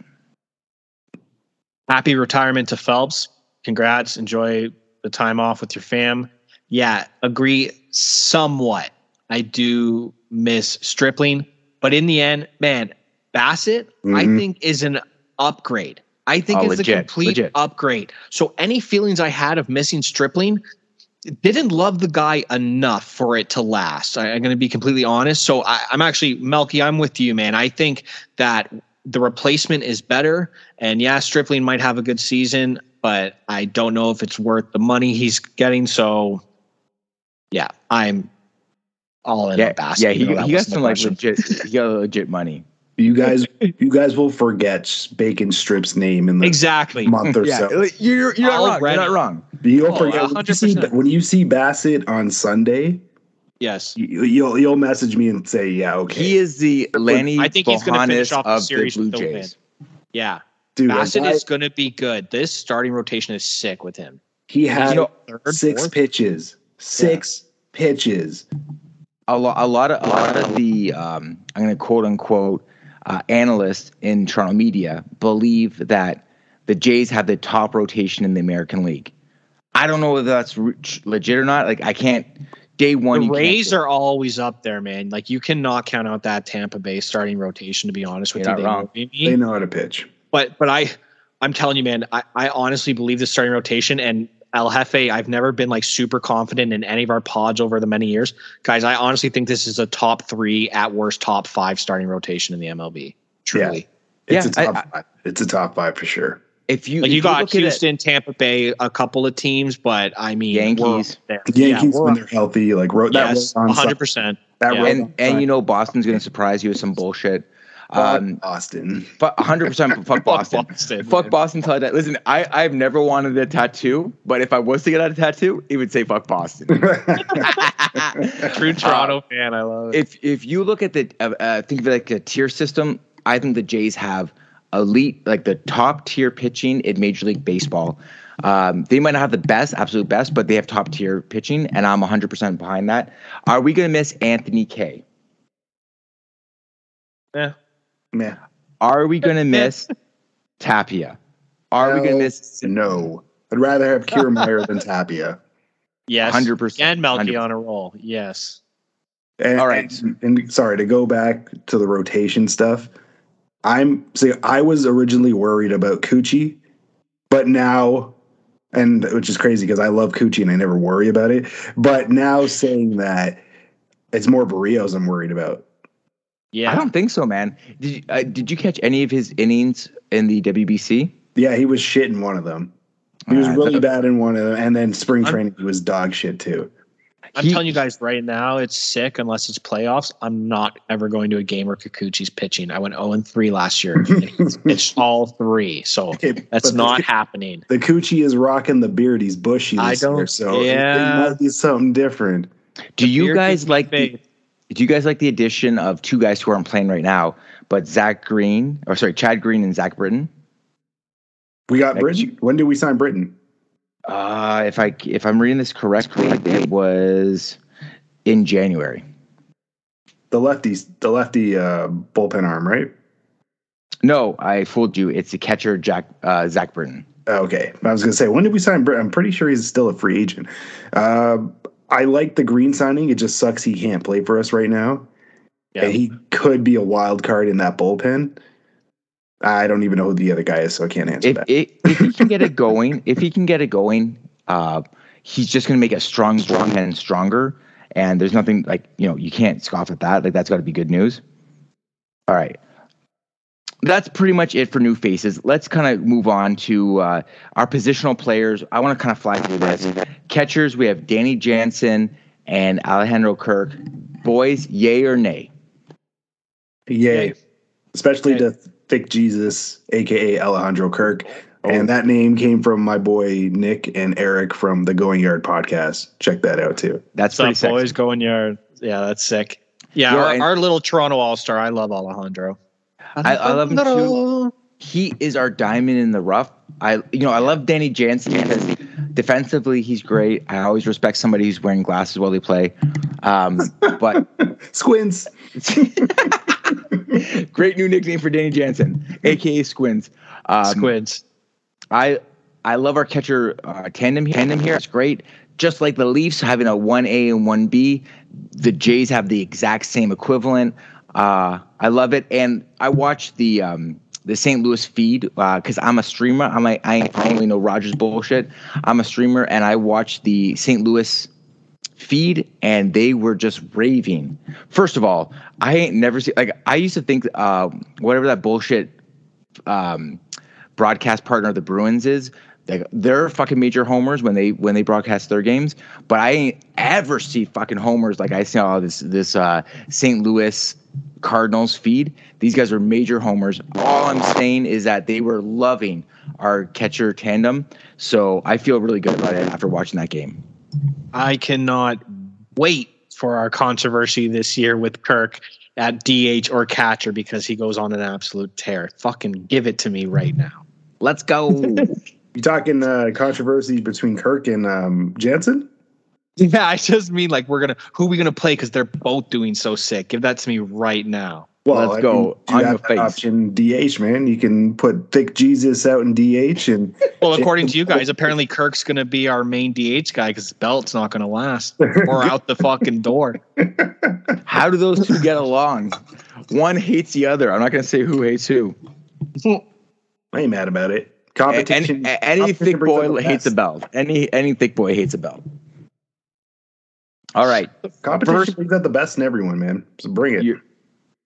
S3: Happy retirement to Phelps. Congrats. Enjoy the time off with your fam. Yeah, agree somewhat. I do miss Stripling, but in the end, man, Bassitt, I
S4: Mhm.
S3: think is an upgrade. I think
S2: Oh,
S3: it's
S2: legit,
S3: a complete
S2: legit.
S3: upgrade. So any feelings I had of missing Stripling, didn't love the guy enough for it to last. I, am going to be completely honest. So I, I'm actually Melky. I'm with you, man. I think that the replacement is better. And yeah, Stripling might have a good season, but I don't know if it's worth the money he's getting. So yeah, I'm all in
S2: Yeah,
S3: on Bassitt.
S2: yeah, he, he got some like
S3: question.
S2: legit, he got legit money.
S4: You guys, you guys will forget Bacon Strip's name in the
S3: exactly.
S4: month or
S2: Yeah,
S4: so.
S2: you're, you're not wrong. You're not wrong.
S4: You'll
S3: Oh,
S4: forget when you, see, when you see Bassitt on Sunday.
S3: Yes.
S4: You, you'll you'll message me and say, "Yeah, okay."
S2: He is the Lanny
S3: I think he's gonna finish off the
S2: of the
S3: series
S2: Blue
S3: with the win.
S2: Jays.
S3: Yeah.
S4: Dude,
S3: Bassitt
S4: that
S3: is going to be good. This starting rotation is sick with him.
S4: he had
S2: You know,
S3: Third,
S4: six
S3: fourth?
S4: pitches. Six pitches.
S2: a lot, a lot of, a lot of the, um, I'm going to quote unquote, uh, analysts in Toronto media believe that the Jays have the top rotation in the American League. I don't know whether that's re- legit or not. Like, I can't. Day one,
S3: the
S2: you can't
S3: Rays are always up there, man. Like you cannot count out that Tampa Bay starting rotation. To be honest with
S2: You're
S3: you,
S2: not
S3: They
S2: wrong.
S3: will be.
S4: They know how to pitch.
S3: but but I I'm telling you, man, I, I honestly believe the starting rotation and El Jefe. I've never been like super confident in any of our pods over the many years, guys. I honestly think this is a top three, at worst, top five starting rotation in the MLB. Truly,
S4: It's
S2: Yeah,
S4: a top
S2: I-
S4: five. It's a top five for sure.
S2: If you,
S3: like
S2: if
S3: you got
S2: look at it-
S3: Houston, Tampa Bay, a couple of teams, but I mean,
S2: Yankees.
S3: we're.
S4: The Yankees
S3: yeah,
S4: when they're healthy, like wrote
S3: yes,
S4: wrote on
S3: hundred
S4: Sun-
S3: percent.
S4: that
S3: yeah.
S2: and and you know Boston's going to surprise you with some bullshit.
S4: Fuck
S2: Um,
S4: Boston.
S2: but 100 percent fuck Boston.
S3: Boston,
S2: fuck
S3: man.
S2: Boston till I die. Listen, I I've never wanted a tattoo, but if I was to get a tattoo, it would say fuck Boston.
S3: True Toronto fan. I love it.
S2: if if you look at the uh, uh, think of it like a tier system, I think the Jays have elite, like the top tier pitching in Major League Baseball. Um, they might not have the best, absolute best, but they have top tier pitching, and I'm 100 percent behind that. Are we going to miss Anthony K?
S3: Yeah.
S4: Yeah.
S2: Are we going to miss Tapia? Are we going to miss
S4: No. I'd rather have Kiermaier than Tapia.
S3: Yes,
S2: 100%,
S3: And Melky
S2: 100%.
S3: on a roll. Yes.
S4: And,
S2: All right.
S4: And, and sorry to go back to the rotation stuff. I'm see. I was originally worried about Coochie, but now, and which is crazy because I love Coochie and I never worry about it. But now saying that, it's more Berrios I'm worried about.
S3: Yeah.
S2: I don't think so, man. Did you, uh, did you catch any of his innings in the WBC?
S4: Yeah, he was shit in one of them. He was
S2: Uh,
S4: really
S2: the-
S4: bad in one of them, and then spring
S3: I'm-
S4: training he was dog shit too.
S3: I'm
S2: He-
S3: telling you guys right now, it's sick unless it's playoffs. I'm not ever going to a game where Kikuchi's pitching. I went 0 and 3 last year. it's, it's all three. So
S4: Okay,
S3: that's not
S4: The,
S3: happening.
S4: the coochie is rocking the beard. He's bushy
S3: I
S4: this year,
S3: don't-
S4: so it-
S3: yeah.
S4: it might be something different.
S2: Do you guys
S3: is
S2: like the,
S3: fake.
S2: Do you guys like the addition of two guys who aren't playing right now, but Zach Green or sorry, Chad Green and Zach Britton?
S4: We got
S2: Like
S4: Britain. When did we sign Britain?
S2: Uh, if I if I'm reading this correctly, it was in January.
S4: The lefty, the lefty uh, bullpen arm, right?
S2: No, I fooled you. It's the catcher Jack uh, Zach Britton.
S4: Okay, I was gonna say when did we sign Britain? I'm pretty sure he's still a free agent. Uh, I like the Green signing. It just sucks he can't play for us right now,
S3: Yeah.
S4: and he could be a wild card in that bullpen. I don't even know who the other guy is, so I can't answer
S2: If
S4: that.
S2: if, if he can get it going, if he can get it going, uh, he's just going to make a strong bullpen stronger. And there's nothing like you know you can't scoff at that. Like that's got to be good news. All right, that's pretty much it for new faces. Let's kind of move on to uh, our positional players. I want to kind of fly through this. Catchers, we have Danny Jansen and Alejandro Kirk. Boys, yay or nay?
S4: Yay.
S3: Yay.
S4: Especially
S3: Yay.
S4: to Thick Jesus, aka Alejandro Kirk.
S2: Oh.
S4: And that name came from my boy Nick and Eric from the Going Yard podcast. Check that out too.
S2: That's
S3: What's
S2: pretty
S3: up,
S2: sexy.
S3: boys? Going yard. Yeah, that's sick. Yeah,
S2: Yeah,
S3: our,
S2: and-
S3: our little Toronto All Star. I love Alejandro.
S2: I, I love him too. He is our diamond in the rough. I, you know, I love Danny Jansen because defensively he's great. I always respect somebody who's wearing glasses while they play. Um, but
S4: Squints.
S2: great new nickname for Danny Jansen, aka Squins. Um,
S3: Squids.
S2: I I love our catcher uh, tandem here. Tandem here, it's great. Just like the Leafs having a one A and one B, the Jays have the exact same equivalent. Uh, I love it, and I watch the um, the St. Louis feed because I'm a streamer. I'm like I ain't only know Rogers bullshit. I'm a streamer, and I watch the St. Louis feed and they were just raving. First of all, I ain't never seen like I used to think uh, whatever that bullshit um, broadcast partner of the Bruins is. Like they're fucking major homers when they when they broadcast their games, but I ain't ever see fucking homers like I see all this this uh, St. Louis Cardinals feed. These guys are major homers. All I'm saying is that they were loving our catcher tandem, so I feel really good about it after watching that game.
S3: I cannot wait for our controversy this year with Kirk at DH or catcher because he goes on an absolute tear. Fucking give it to me right now.
S2: Let's go.
S4: You talking uh, controversy between Kirk and um, Jansen?
S3: Yeah, I just mean like we're gonna who are we gonna play because they're both doing so sick. Give that to me right now.
S4: Well,
S2: Let's
S4: I
S2: go
S4: mean, you
S2: on
S4: have
S2: your
S4: that
S2: face.
S4: option DH, man. You can put Thick Jesus out in DH, and
S3: Well, according to you guys, apparently Kirk's gonna be our main DH guy because Belt's not gonna last or out the fucking door.
S2: How do those two get along? One hates the other. I'm not going to say who hates who.
S4: I ain't mad about it.
S2: A- Any,
S4: Competition.
S2: any
S4: competition
S2: thick boy
S4: the
S2: hates a belt. Any any thick boy hates a belt. All right.
S4: Competition
S2: First-
S4: brings out the best in everyone, man. So bring it.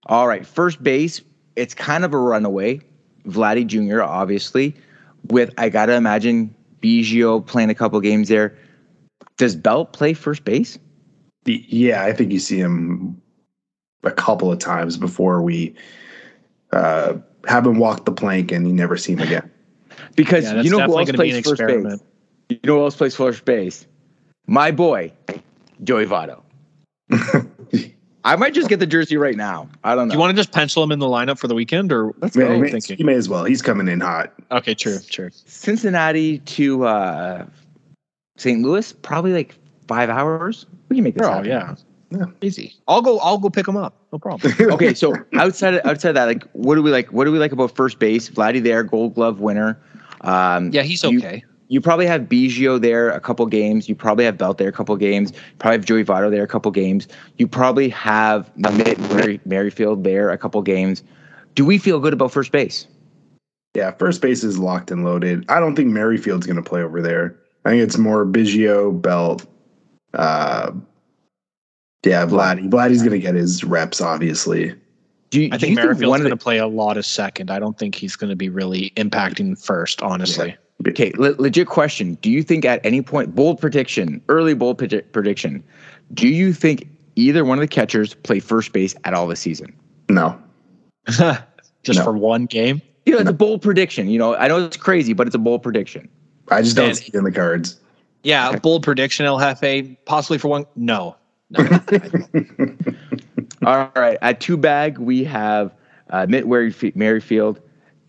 S2: All right. First base. It's kind of a runaway. Vladdy Jr. Obviously, with I gotta imagine Biggio playing a couple games there. Does Belt play first base?
S4: The- yeah, I think you see him a couple of times before we uh, have him walk the plank, and you never see him again.
S2: Because
S3: Yeah,
S2: you know who
S3: definitely
S2: else plays first
S3: experiment.
S2: base? You know who else plays first base? My boy, Joey Votto. I might just get the jersey right now. I don't know.
S3: Do you want to just pencil him in the lineup for the weekend or
S2: Let's
S4: Man,
S2: go.
S4: he, may,
S3: thinking.
S4: he may as well. He's coming in hot.
S3: Okay, true, true.
S2: Cincinnati to uh, St. Louis, probably like five hours. We can make this
S3: Oh
S2: happen.
S3: yeah.
S4: Yeah.
S3: Easy. I'll go I'll go pick him up. No problem.
S2: okay, so outside of, outside of that, like, what do we like? What do we like about first base? Vladdy there, Gold Glove winner. Um,
S3: yeah, he's okay.
S2: You probably have Biggio there a couple games. You probably have Belt there a couple games. You probably have Joey Votto there a couple games. You probably have Mid Mary, Merrifield there a couple games. Do we feel good about first base?
S4: Yeah, first base is locked and loaded. I don't think Merrifield's going to play over there. I think it's more Biggio, Belt. Uh, yeah, Vladdy. Vladdy's going to get his reps, obviously.
S2: Do you,
S3: I
S2: do
S3: think
S2: you
S3: Merrifield's
S2: one
S3: going to play a lot of second. I don't think he's going to be really impacting first, honestly.
S2: Okay, le- legit question. Do you think at any point, bold prediction, early bold predi- prediction, do you think either one of the catchers play first base at all this season?
S4: No.
S3: Just
S4: No.
S3: for one game.
S2: You know, it's a bold prediction. You know, I know it's crazy, but it's a bold prediction.
S4: I just don't
S3: And-
S4: see it in the cards.
S3: Yeah, bold prediction, El Jefe, possibly for one. No. no.
S2: All right, at two bag we have uh, Mitt Merrifield, Merrifield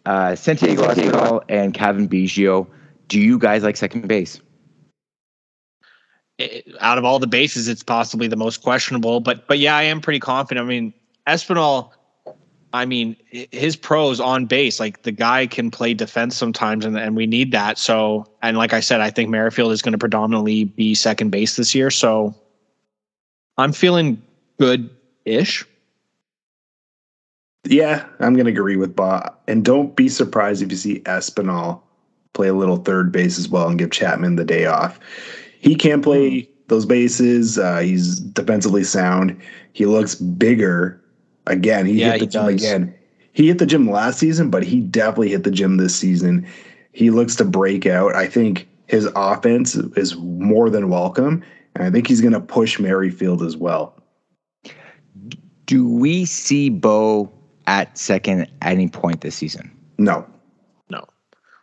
S2: uh, Santiago and Cavan Biggio. Do you guys like second base?
S3: it- out of all the bases, it's possibly the most questionable. But but yeah, I am pretty confident. I mean, Espinal, I mean, his pros on base, like the guy can play defense sometimes, and, and we need that. So, and like I said, I think Merrifield is going to predominantly be second base this year. So, I'm feeling good ish.
S4: Yeah, I'm going to agree with Bob. And don't be surprised if you see Espinal play a little third base as well and give Chapman the day off. He can play
S3: Hmm.
S4: those bases. Uh, he's defensively sound. He looks bigger. Again, he
S3: Yeah,
S4: hit the
S3: he
S4: gym
S3: does.
S4: again. He hit the gym last season, but he definitely hit the gym this season. He looks to break out. I think his offense is more than welcome. And I think he's going to push Merrifield as well.
S2: Do we see Bo at second at any point this season?
S4: No.
S3: No.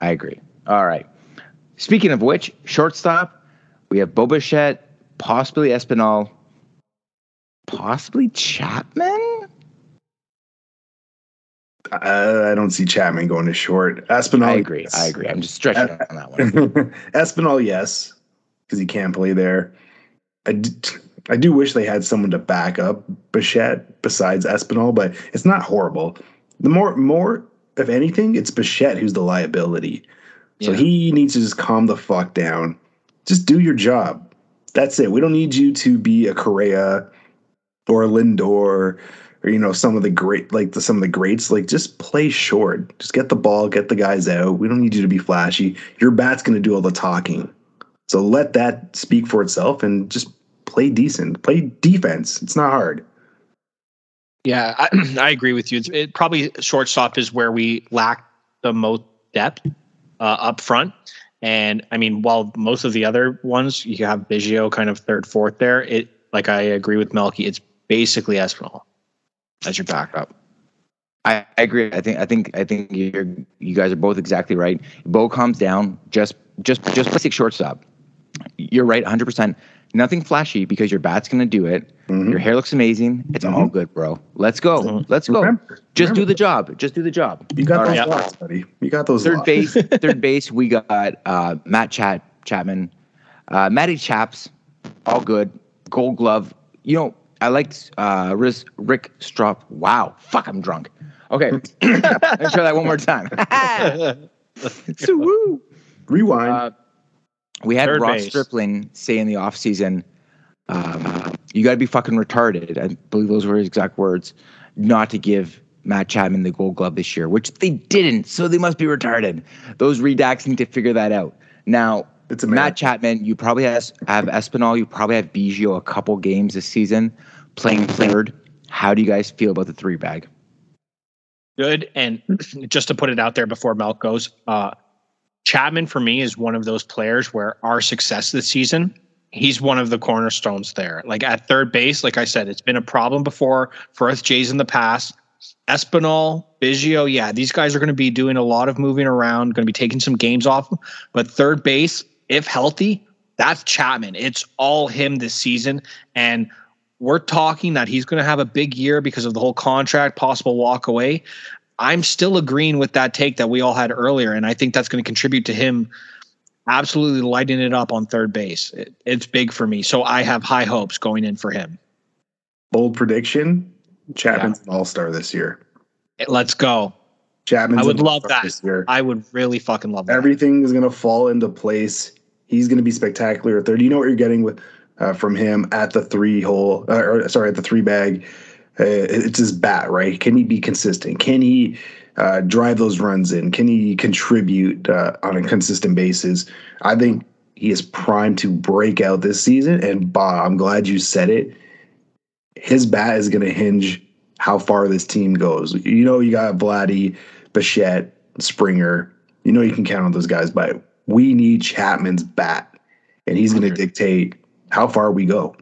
S2: I agree. All right. Speaking of which, shortstop, we have Bo Bichette, possibly Espinal, possibly Chapman.
S4: I, I don't see Chapman going to short. Espinal.
S2: I agree.
S4: yes.
S2: I agree. I'm just stretching on that one.
S4: Espinal, yes, because he can't play there. I d- I do wish they had someone to back up Bichette besides Espinal, but it's not horrible. The more, more, if anything, it's Bichette who's the liability. So
S3: Yeah.
S4: he needs to just calm the fuck down. Just do your job. That's it. We don't need you to be a Correa or a Lindor or you know some of the great like the, some of the greats. Like just play short. Just get the ball, get the guys out. We don't need you to be flashy. Your bat's going to do all the talking. So let that speak for itself and just play decent. Play defense. It's not hard.
S3: Yeah, I, I agree with you. It's, it probably shortstop is where we lack the most depth uh, up front. And I mean, while most of the other ones you have Biggio kind of third, fourth there, it like I agree with Melky. It's basically Espinal as your backup.
S2: I, I agree. I think I think I think you're you guys are both exactly right. Bo calms down. Just just just basic shortstop. You're right, 100. percent Nothing flashy because your bat's gonna do it.
S4: Mhm.
S2: Your hair looks amazing. It's all good, bro. Let's go.
S3: Mhm.
S2: Let's go.
S4: Remember-
S2: just do the job. Just do the job.
S4: You got
S2: All
S4: those
S2: right.
S3: Yeah.
S4: locks, buddy. You got those
S2: Third
S4: locks.
S2: base. third base. We got uh, Matt Chat Chapman, uh, Matty Chaps. All good. Gold Glove. You know, I liked uh, Riz, Rick Strop. Wow. Fuck, I'm drunk. Okay. Let's try that one more time. so woo.
S4: Rewind.
S2: Uh, we had
S3: Third
S2: Ross
S3: base.
S2: Stripling say in the offseason, um, you got to be fucking retarded. I believe those were his exact words, not to give Matt Chapman the gold glove this year, which they didn't. So they must be retarded. Those redacts need to figure that out. Now,
S4: It's a
S2: Matt
S4: man.
S2: Chapman, you probably has, have Espinal, you probably have Biggio a couple games this season playing third. How do you guys feel about the three bag?
S3: Good. And just to put it out there before Melk goes, uh, Chapman for me is one of those players where our success this season, he's one of the cornerstones there. Like at third base, like I said, it's been a problem before for us Jays in the past. Espinal, Biggio, yeah, these guys are going to be doing a lot of moving around, going to be taking some games off. But third base, if healthy, that's Chapman. It's all him this season. And we're talking that he's going to have a big year because of the whole contract, possible walk away. I'm still agreeing with that take that we all had earlier, and I think that's going to contribute to him absolutely lighting it up on third base. It, it's big for me, so I have high hopes going in for him.
S4: Bold prediction. Chapman's an all-star this year.
S3: Let's go.
S4: Chapman's
S3: I would love that.
S4: this year.
S3: I would really fucking love that.
S4: Everything is going to fall into place. He's going to be spectacular at third. You know what you're getting with uh, from him at the three hole, uh, or sorry, at the three bag. Uh, it's his bat, right? Can he be consistent? Can he uh, drive those runs in? Can he contribute uh, on a consistent basis? I think he is primed to break out this season. And Bob, I'm glad you said it. His bat is going to hinge how far this team goes. You know, you got Vladdy, Bichette, Springer. You know, you can count on those guys, but we need Chapman's bat, and he's going to dictate how far we go.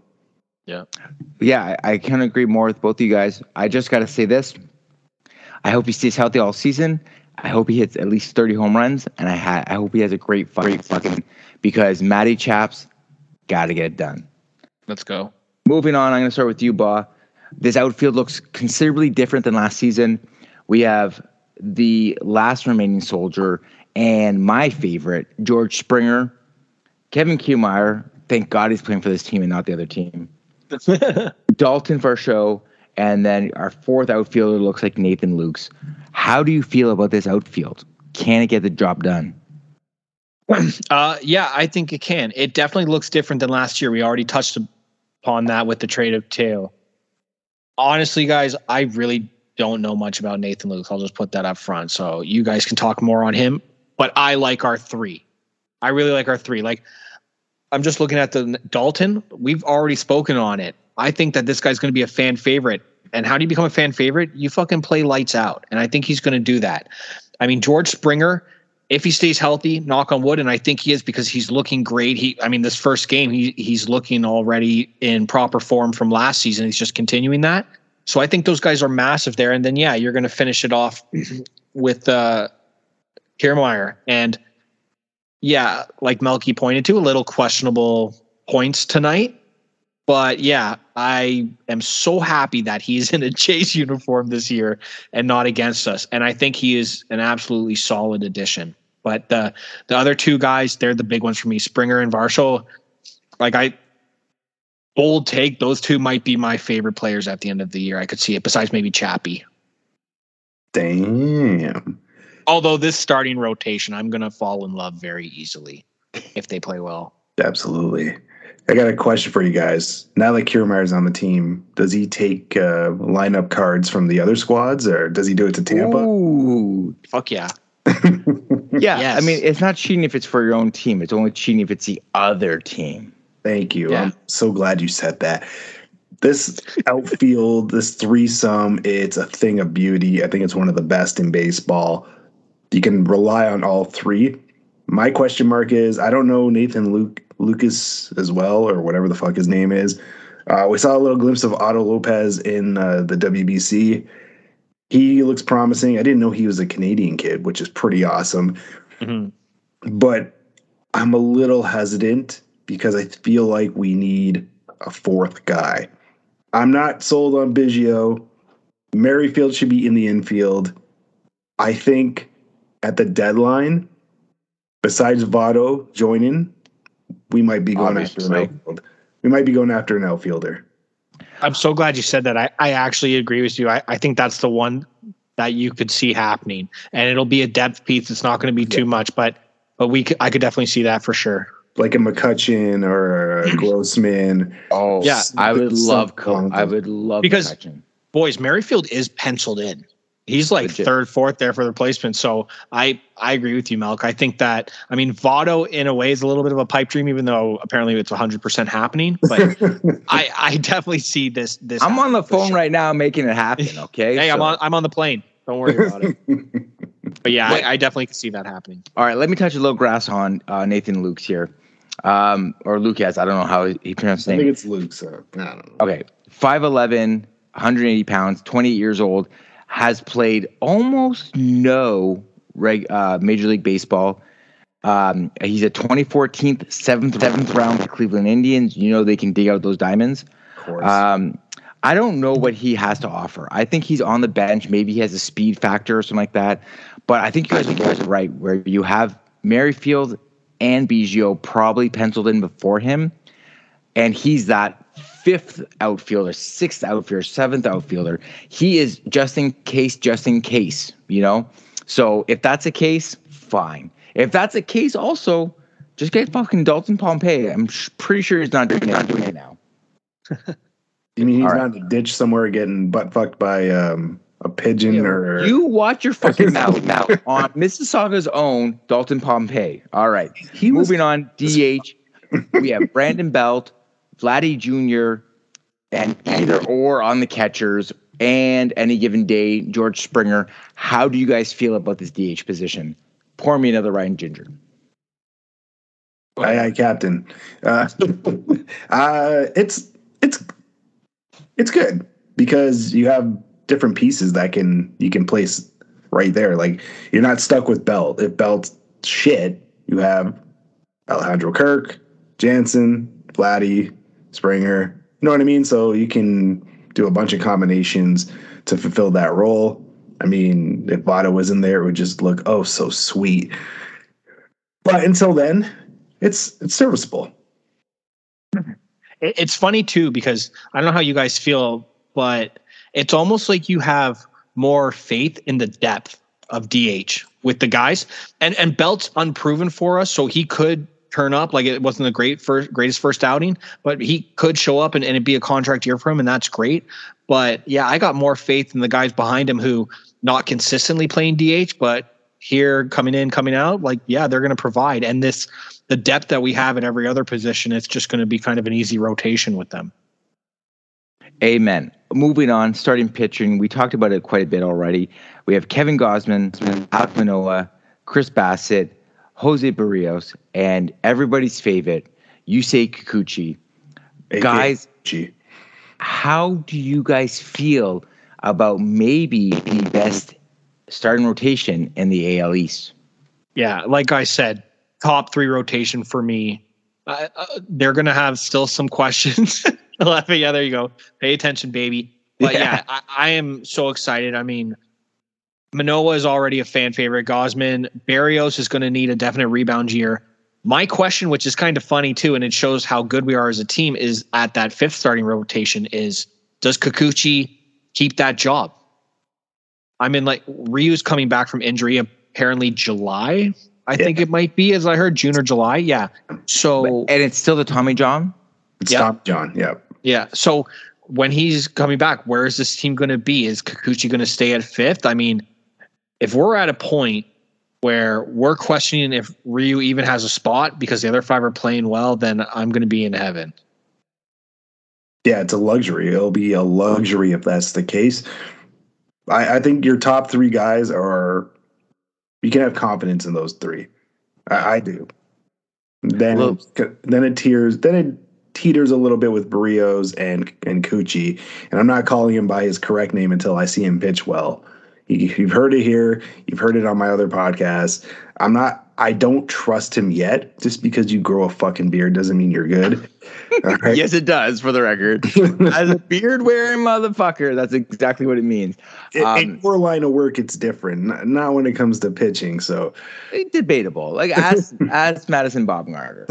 S2: Yeah, I, I can't agree more with both of you guys. I just got to say this. I hope he stays healthy all season. I hope he hits at least 30 home runs, and I, ha- I hope he has a great, fu- great fucking because Matty Chaps got to get it done.
S3: Let's go.
S2: Moving on, I'm going to start with you, Ba. This outfield looks considerably different than last season. We have the last remaining soldier and my favorite, George Springer, Kevin Kiermaier. Thank God he's playing for this team and not the other team. Dalton Varsho, and then our fourth outfielder looks like Nathan Lukes. How do you feel about this outfield? Can it get the job done?
S3: Uh, yeah, I think it can. It definitely looks different than last year. We already touched upon that with the trade of Teo. Honestly, guys, I really don't know much about Nathan Luke. I'll just put that up front. So you guys can talk more on him. But I like our three. I really like our three. Like, I'm just looking at the Dalton. We've already spoken on it. I think that this guy's going to be a fan favorite. And how do you become a fan favorite? You fucking play lights out. And I think he's going to do that. I mean, George Springer, if he stays healthy, knock on wood, and I think he is because he's looking great. He, I mean, this first game, he he's looking already in proper form from last season. He's just continuing that. So I think those guys are massive there. And then yeah, you're going to finish it off with uh, Kiermaier. And yeah, like Melky pointed to, a little questionable points tonight. But yeah, I am so happy that he's in a Jays uniform this year and not against us. And I think he is an absolutely solid addition. But the the other two guys, they're the big ones for me, Springer and Varsho. Like I bold take, those two might be my favorite players at the end of the year. I could see it, besides maybe Chappie.
S4: Damn.
S3: Although this starting rotation, I'm gonna fall in love very easily if they play well.
S4: Absolutely. I got a question for you guys. Now that Kiermaier's on the team, does he take uh, lineup cards from the other squads, or does he do it to Tampa?
S2: Ooh,
S3: Fuck yeah.
S2: yeah.
S3: Yes.
S2: I mean, it's not cheating if it's for your own team. It's only cheating if it's the other team.
S4: Thank you.
S3: Yeah.
S4: I'm so glad you said that. This outfield, this threesome, it's a thing of beauty. I think it's one of the best in baseball. You can rely on all three. My question mark is I don't know Nathan Luke Lucas as well, or whatever the fuck his name is. Uh, we saw a little glimpse of Otto Lopez in uh, the WBC. He looks promising. I didn't know he was a Canadian kid, which is pretty awesome.
S3: Mhm.
S4: But I'm a little hesitant because I feel like we need a fourth guy. I'm not sold on Biggio. Merrifield should be in the infield. I think at the deadline, besides Votto joining, we might be going after an
S2: Obviously.
S4: outfield. We might be going after an outfielder.
S3: I'm so glad you said that. I, I actually agree with you. I, I think that's the one that you could see happening, and it'll be a depth piece. It's not going to be too much, but but we could, I could definitely see that for sure.
S4: Like a McCutcheon or a Grossman.
S2: Oh,
S3: Yeah.
S2: I would love. Co- I would love
S3: Because-
S2: McCutcheon.
S3: Boys, Merrifield is penciled in. He's like
S2: Legit.
S3: third, fourth there for the replacement. So I I agree with you, Melk. I think that I mean Votto in a way is a little bit of a pipe dream, even though apparently it's 100 percent happening. But I I definitely see this this.
S2: I'm on the phone
S3: sure.
S2: right now making it happen. Okay.
S3: Hey, I'm on I'm on the plane. Don't worry about it. But yeah, I, I definitely can see that happening.
S2: All right, let me touch a little grass on uh, Nathan Luke's here, um, or Lucas. I don't know how he pronounced
S4: I think it's Luke, so I don't know.
S2: Okay, 5'11", 180 pounds, 28 years old, has played almost no reg, uh, Major League Baseball. Um, he's a 2014 seventh seventh round Cleveland Indians. You know they can dig out those diamonds.
S4: Of course.
S2: Um, I don't know what he has to offer. I think he's on the bench. Maybe he has a speed factor or something like that. But I think you guys, you guys are right, where you have Merrifield and Biggio probably penciled in before him, and he's that fifth outfielder, sixth outfielder, seventh outfielder. He is just in case, just in case, you know. So if that's a case, fine. If that's a case, also just get fucking Dalton Pompey. I'm sh- pretty sure he's not doing, not doing it now.
S4: You mean he's
S2: All right.
S4: not in a ditch somewhere getting butt fucked by um, a pigeon or
S2: You watch your fucking mouth now on Mississauga's own Dalton Pompey. All right.
S4: He was-
S2: Moving on, DH. we have Brandon Belt, Vladdy Jr., and either or on the catchers, and any given day, George Springer. How do you guys feel about this DH position? Pour me another Ryan Ginger.
S4: Aye, aye, Captain. Uh, uh, it's it's it's good because you have different pieces that can you can place right there. Like you're not stuck with Belt. If Belt's shit, you have Alejandro Kirk, Jansen, Vladdy, Springer. You know what I mean? So you can do a bunch of combinations to fulfill that role. I mean, if Votto was in there, it would just look oh so sweet. But until then, it's it's serviceable.
S3: It's funny too because I don't know how you guys feel, but it's almost like you have more faith in the depth of DH with the guys. And and Belt's unproven for us, so he could turn up. Like it wasn't the great first greatest first outing, but he could show up and, and it'd be a contract year for him, and that's great. But yeah, I got more faith in the guys behind him who not consistently playing DH, but here coming in, coming out, like yeah, they're going to provide. And this the depth that we have in every other position, it's just going to be kind of an easy rotation with them.
S2: Amen. Moving on, starting pitching. We talked about it quite a bit already. We have Kevin Gausman, Alek Manoah, Chris Bassitt, Jose Berrios, and everybody's favorite, Yusei Kikuchi.
S4: AKA
S2: Guys,
S4: G.
S2: how do you guys feel about maybe the best starting rotation in the AL East?
S3: Yeah, like I said, top three rotation for me. Uh, uh, they're going to have still some questions. Laughing, yeah, there you go. Pay attention, baby. But yeah,
S2: Yeah.
S3: I, I am so excited. I mean, Manoah is already a fan favorite. Gausman, Berrios is going to need a definite rebound year. My question, which is kind of funny too, and it shows how good we are as a team, is at that fifth starting rotation is does Kikuchi keep that job? I mean, like Ryu's coming back from injury apparently July. I think it might be, as I heard, June or July. Yeah. So
S2: And it's still the Tommy John?
S4: It's
S3: Yeah.
S4: Tom John. Yeah.
S3: yeah. So when he's coming back, where is this team going to be? Is Kikuchi going to stay at fifth? I mean, if we're at a point where we're questioning if Ryu even has a spot because the other five are playing well, then I'm going to be in heaven.
S4: Yeah, it's a luxury. It'll be a luxury if that's the case. I, I think your top three guys are you can have confidence in those three. I, I do. Then
S2: Well-
S4: then it tears then it teeters a little bit with Berrios and and Coochie. And I'm not calling him by his correct name until I see him pitch well. You, you've heard it here. You've heard it on my other podcast. I'm not. I don't trust him yet. Just because you grow a fucking beard doesn't mean you're good. Right?
S2: Yes, it does, for the record. As a beard wearing motherfucker, that's exactly what it means.
S4: In-
S2: Um,
S4: in your line of work, it's different. Not, not when it comes to pitching. So
S2: debatable. Like ask ask Madison Bumgarner.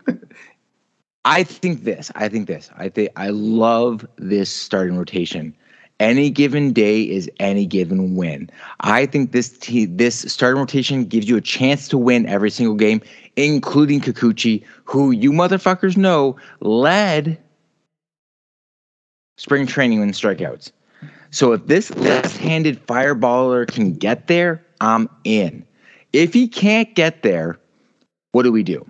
S2: I think this. I think this. I think I love this starting rotation. Any given day is any given win. I think this te- this starting rotation gives you a chance to win every single game, including Kikuchi, who you motherfuckers know led spring training in strikeouts. So if this left-handed fireballer can get there, I'm in. If he can't get there, what do we do?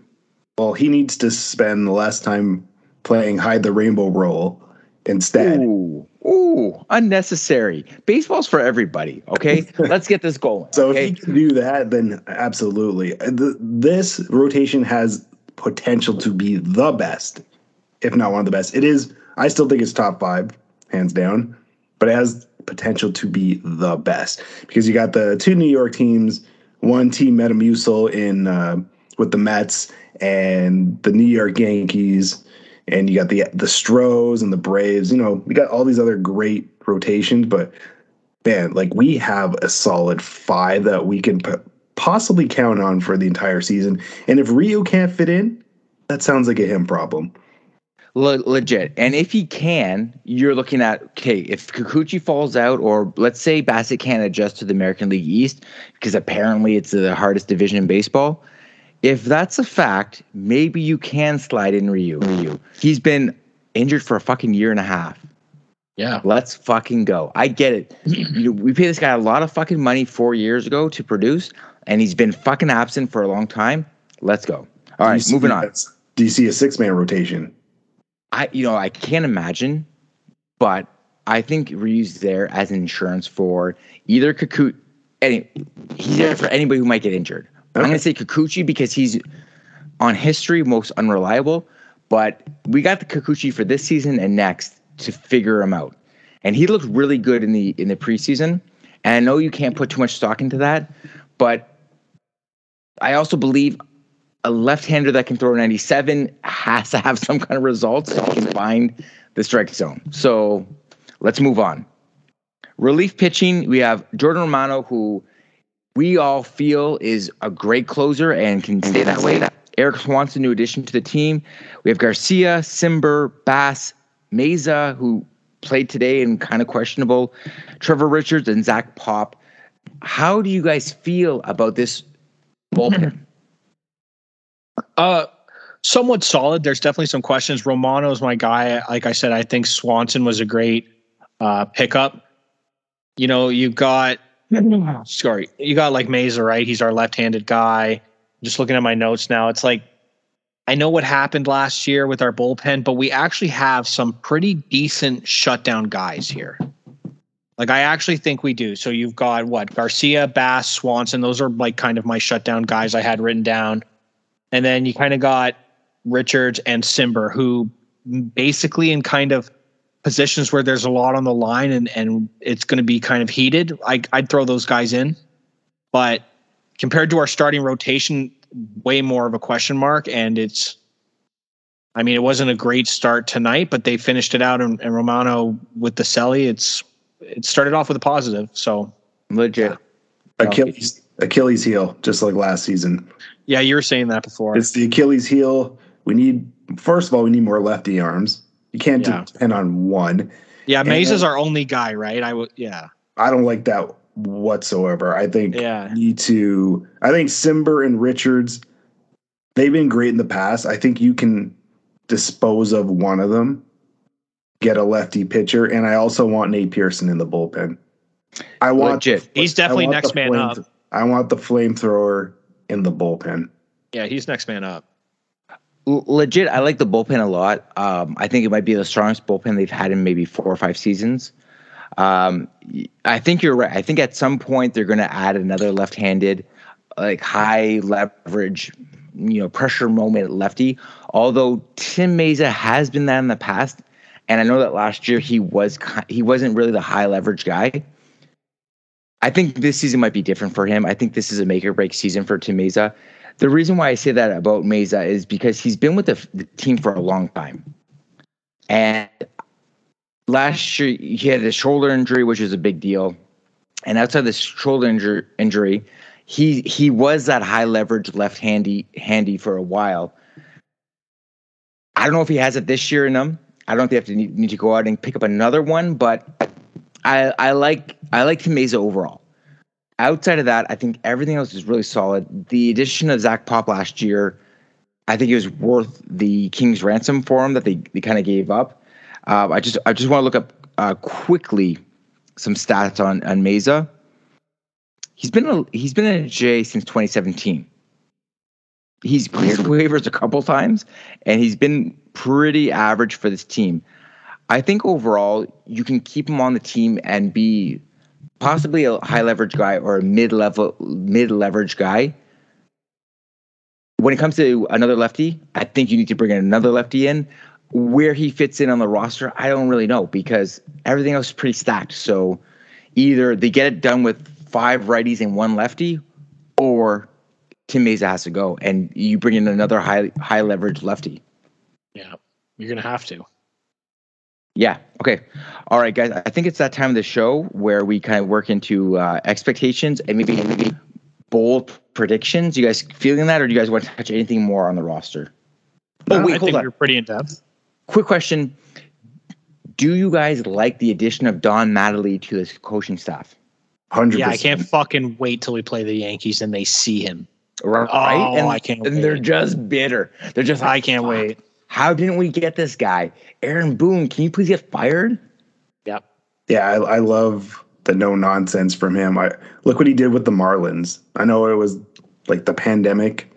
S4: well, he needs to spend less time playing hide the rainbow role instead.
S2: Ooh, ooh, unnecessary. Baseball's for everybody. Okay, let's get this going.
S4: So
S2: okay?
S4: if he can do that, then absolutely. Uh, This rotation has potential to be the best, if not one of the best. It is. I still think it's top five, hands down, but it has potential to be the best because you got the two New York teams, one team Metamucil in uh, with the Mets and the New York Yankees, and you got the the Stros and the Braves. You know, we got all these other great rotations, but man, like we have a solid five that we can p- possibly count on for the entire season. And if Ryu can't fit in, that sounds like a him problem.
S2: Le- legit. And if he can, you're looking at okay, if Kikuchi falls out, or let's say Bassitt can't adjust to the American League East, because apparently it's the hardest division in baseball. If that's a fact, maybe you can slide in Ryu. Ryu. He's been injured for a fucking year and a half.
S3: Yeah.
S2: Let's fucking go. I get it. you know, we paid this guy a lot of fucking money four years ago to produce, and he's been fucking absent for a long time. Let's go. All right, moving on.
S4: Do you see a six man rotation?
S2: I you know I can't imagine, but I think Ryu's there as insurance for either Kikuchi. Any, he's there for anybody who might get injured. I'm going to say Kikuchi because he's on history, most unreliable. But we got the Kikuchi for this season and next to figure him out. And he looked really good in the in the preseason. And I know you can't put too much stock into that, but I also believe a left-hander that can throw 97 has to have some kind of results so can find the strike zone. So let's move on. Relief pitching, we have Jordan Romano, who we all feel is a great closer and can stay that way. Erik Swanson, new addition to the team. We have Garcia, Cimber, Bass, Mayza, who played today and kind of questionable. Trevor Richards and Zach Pop. How do you guys feel about this bullpen?
S3: Uh, somewhat solid. There's definitely some questions. Romano's my guy. Like I said, I think Swanson was a great uh, pickup. You know, you've got sorry, you got like Mayza, right? He's our left-handed guy. Just looking at my notes now, it's like I know what happened last year with our bullpen, but we actually have some pretty decent shutdown guys here. Like I actually think we do. So you've got what Garcia, Bass, Swanson. Those are like kind of my shutdown guys I had written down. And then you kind of got Richards and Cimber, who basically in kind of positions where there's a lot on the line and, and it's going to be kind of heated, I, I'd throw those guys in. But compared to our starting rotation, way more of a question mark. And it's, I mean, it wasn't a great start tonight, but they finished it out. And, and Romano with the Selly, it's it started off with a positive. So
S2: legit.
S4: Achilles Achilles heel, just like last season.
S3: Yeah, you were saying that before.
S4: It's the Achilles heel. We need first of all, we need more lefty arms. You can't
S3: Yeah.
S4: depend on one.
S3: yeah,
S4: and
S3: is our only guy, right? I would, yeah,
S4: I don't like that whatsoever. I think
S3: Yeah.
S4: you need to. I think Cimber and Richards, they've been great in the past. I think you can dispose of one of them, get a lefty pitcher, and I also want Nate Pearson in the bullpen. I want
S2: Legit.
S3: He's definitely next man
S4: flame-
S3: up.
S4: I want the flamethrower in the bullpen.
S3: Yeah, he's next man up.
S2: Legit, I like the bullpen a lot. Um, I think it might be the strongest bullpen they've had in maybe four or five seasons. Um, I think you're right. I think at some point they're going to add another left-handed, like high leverage, you know, pressure moment lefty. Although Tim Mayza has been that in the past, and I know that last year he was he wasn't really the high leverage guy. I think this season might be different for him. I think this is a make or break season for Tim Mayza. The reason why I say that about Mayza is because he's been with the, the team for a long time. And last year, he had a shoulder injury, which is a big deal. And outside this shoulder injury, injury he he was that high leverage left handy handy for a while. I don't know if he has it this year in him. I don't think they have to need, need to go out and pick up another one, but I I like I like Mayza overall. Outside of that, I think everything else is really solid. The addition of Zach Pop last year, I think it was worth the King's ransom for him that they, they kind of gave up. Uh, I just I just want to look up uh, quickly some stats on on Mayza. He's been a, he's been in a J since 2017. He's cleared waivers a couple times, and he's been pretty average for this team. I think overall you can keep him on the team and be possibly a high leverage guy or a mid level mid leverage guy. When it comes to another lefty, I think you need to bring in another lefty in. Where he fits in on the roster, I don't really know because everything else is pretty stacked. So either they get it done with five righties and one lefty, or Tim Mayza has to go, and you bring in another high high leverage lefty.
S3: Yeah, you're gonna have to.
S2: Yeah. Okay. All right, guys. I think it's that time of the show where we kind of work into uh, expectations and maybe maybe bold predictions. You guys feeling that, or do you guys want to touch anything more on the roster? Oh
S3: I
S2: wait,
S3: think
S2: hold on.
S3: you're pretty in depth.
S2: Quick question: Do you guys like the addition of Don Mattingly to this coaching staff?
S4: Hundred.
S3: Yeah, I can't fucking wait till we play the Yankees and they see him.
S2: Right?
S3: Oh,
S2: and,
S3: I can't
S2: And they're just bitter. They're just.
S3: I can't
S2: "Fuck,
S3: wait.
S2: How didn't we get this guy, Aaron Boone? Can you please get fired?
S3: Yep.
S4: Yeah, I, I love the no nonsense from him. I look what he did with the Marlins. I know it was like the pandemic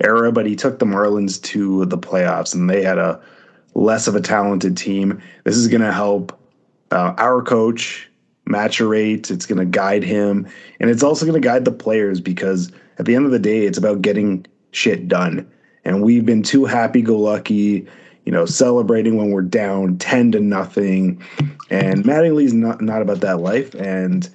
S4: era, but he took the Marlins to the playoffs, and they had a less of a talented team. This is going to help uh, our coach maturate. It's going to guide him, and it's also going to guide the players because at the end of the day, it's about getting shit done. And we've been too happy-go-lucky, you know, celebrating when we're down ten to nothing. And Mattingly's not not about that life, and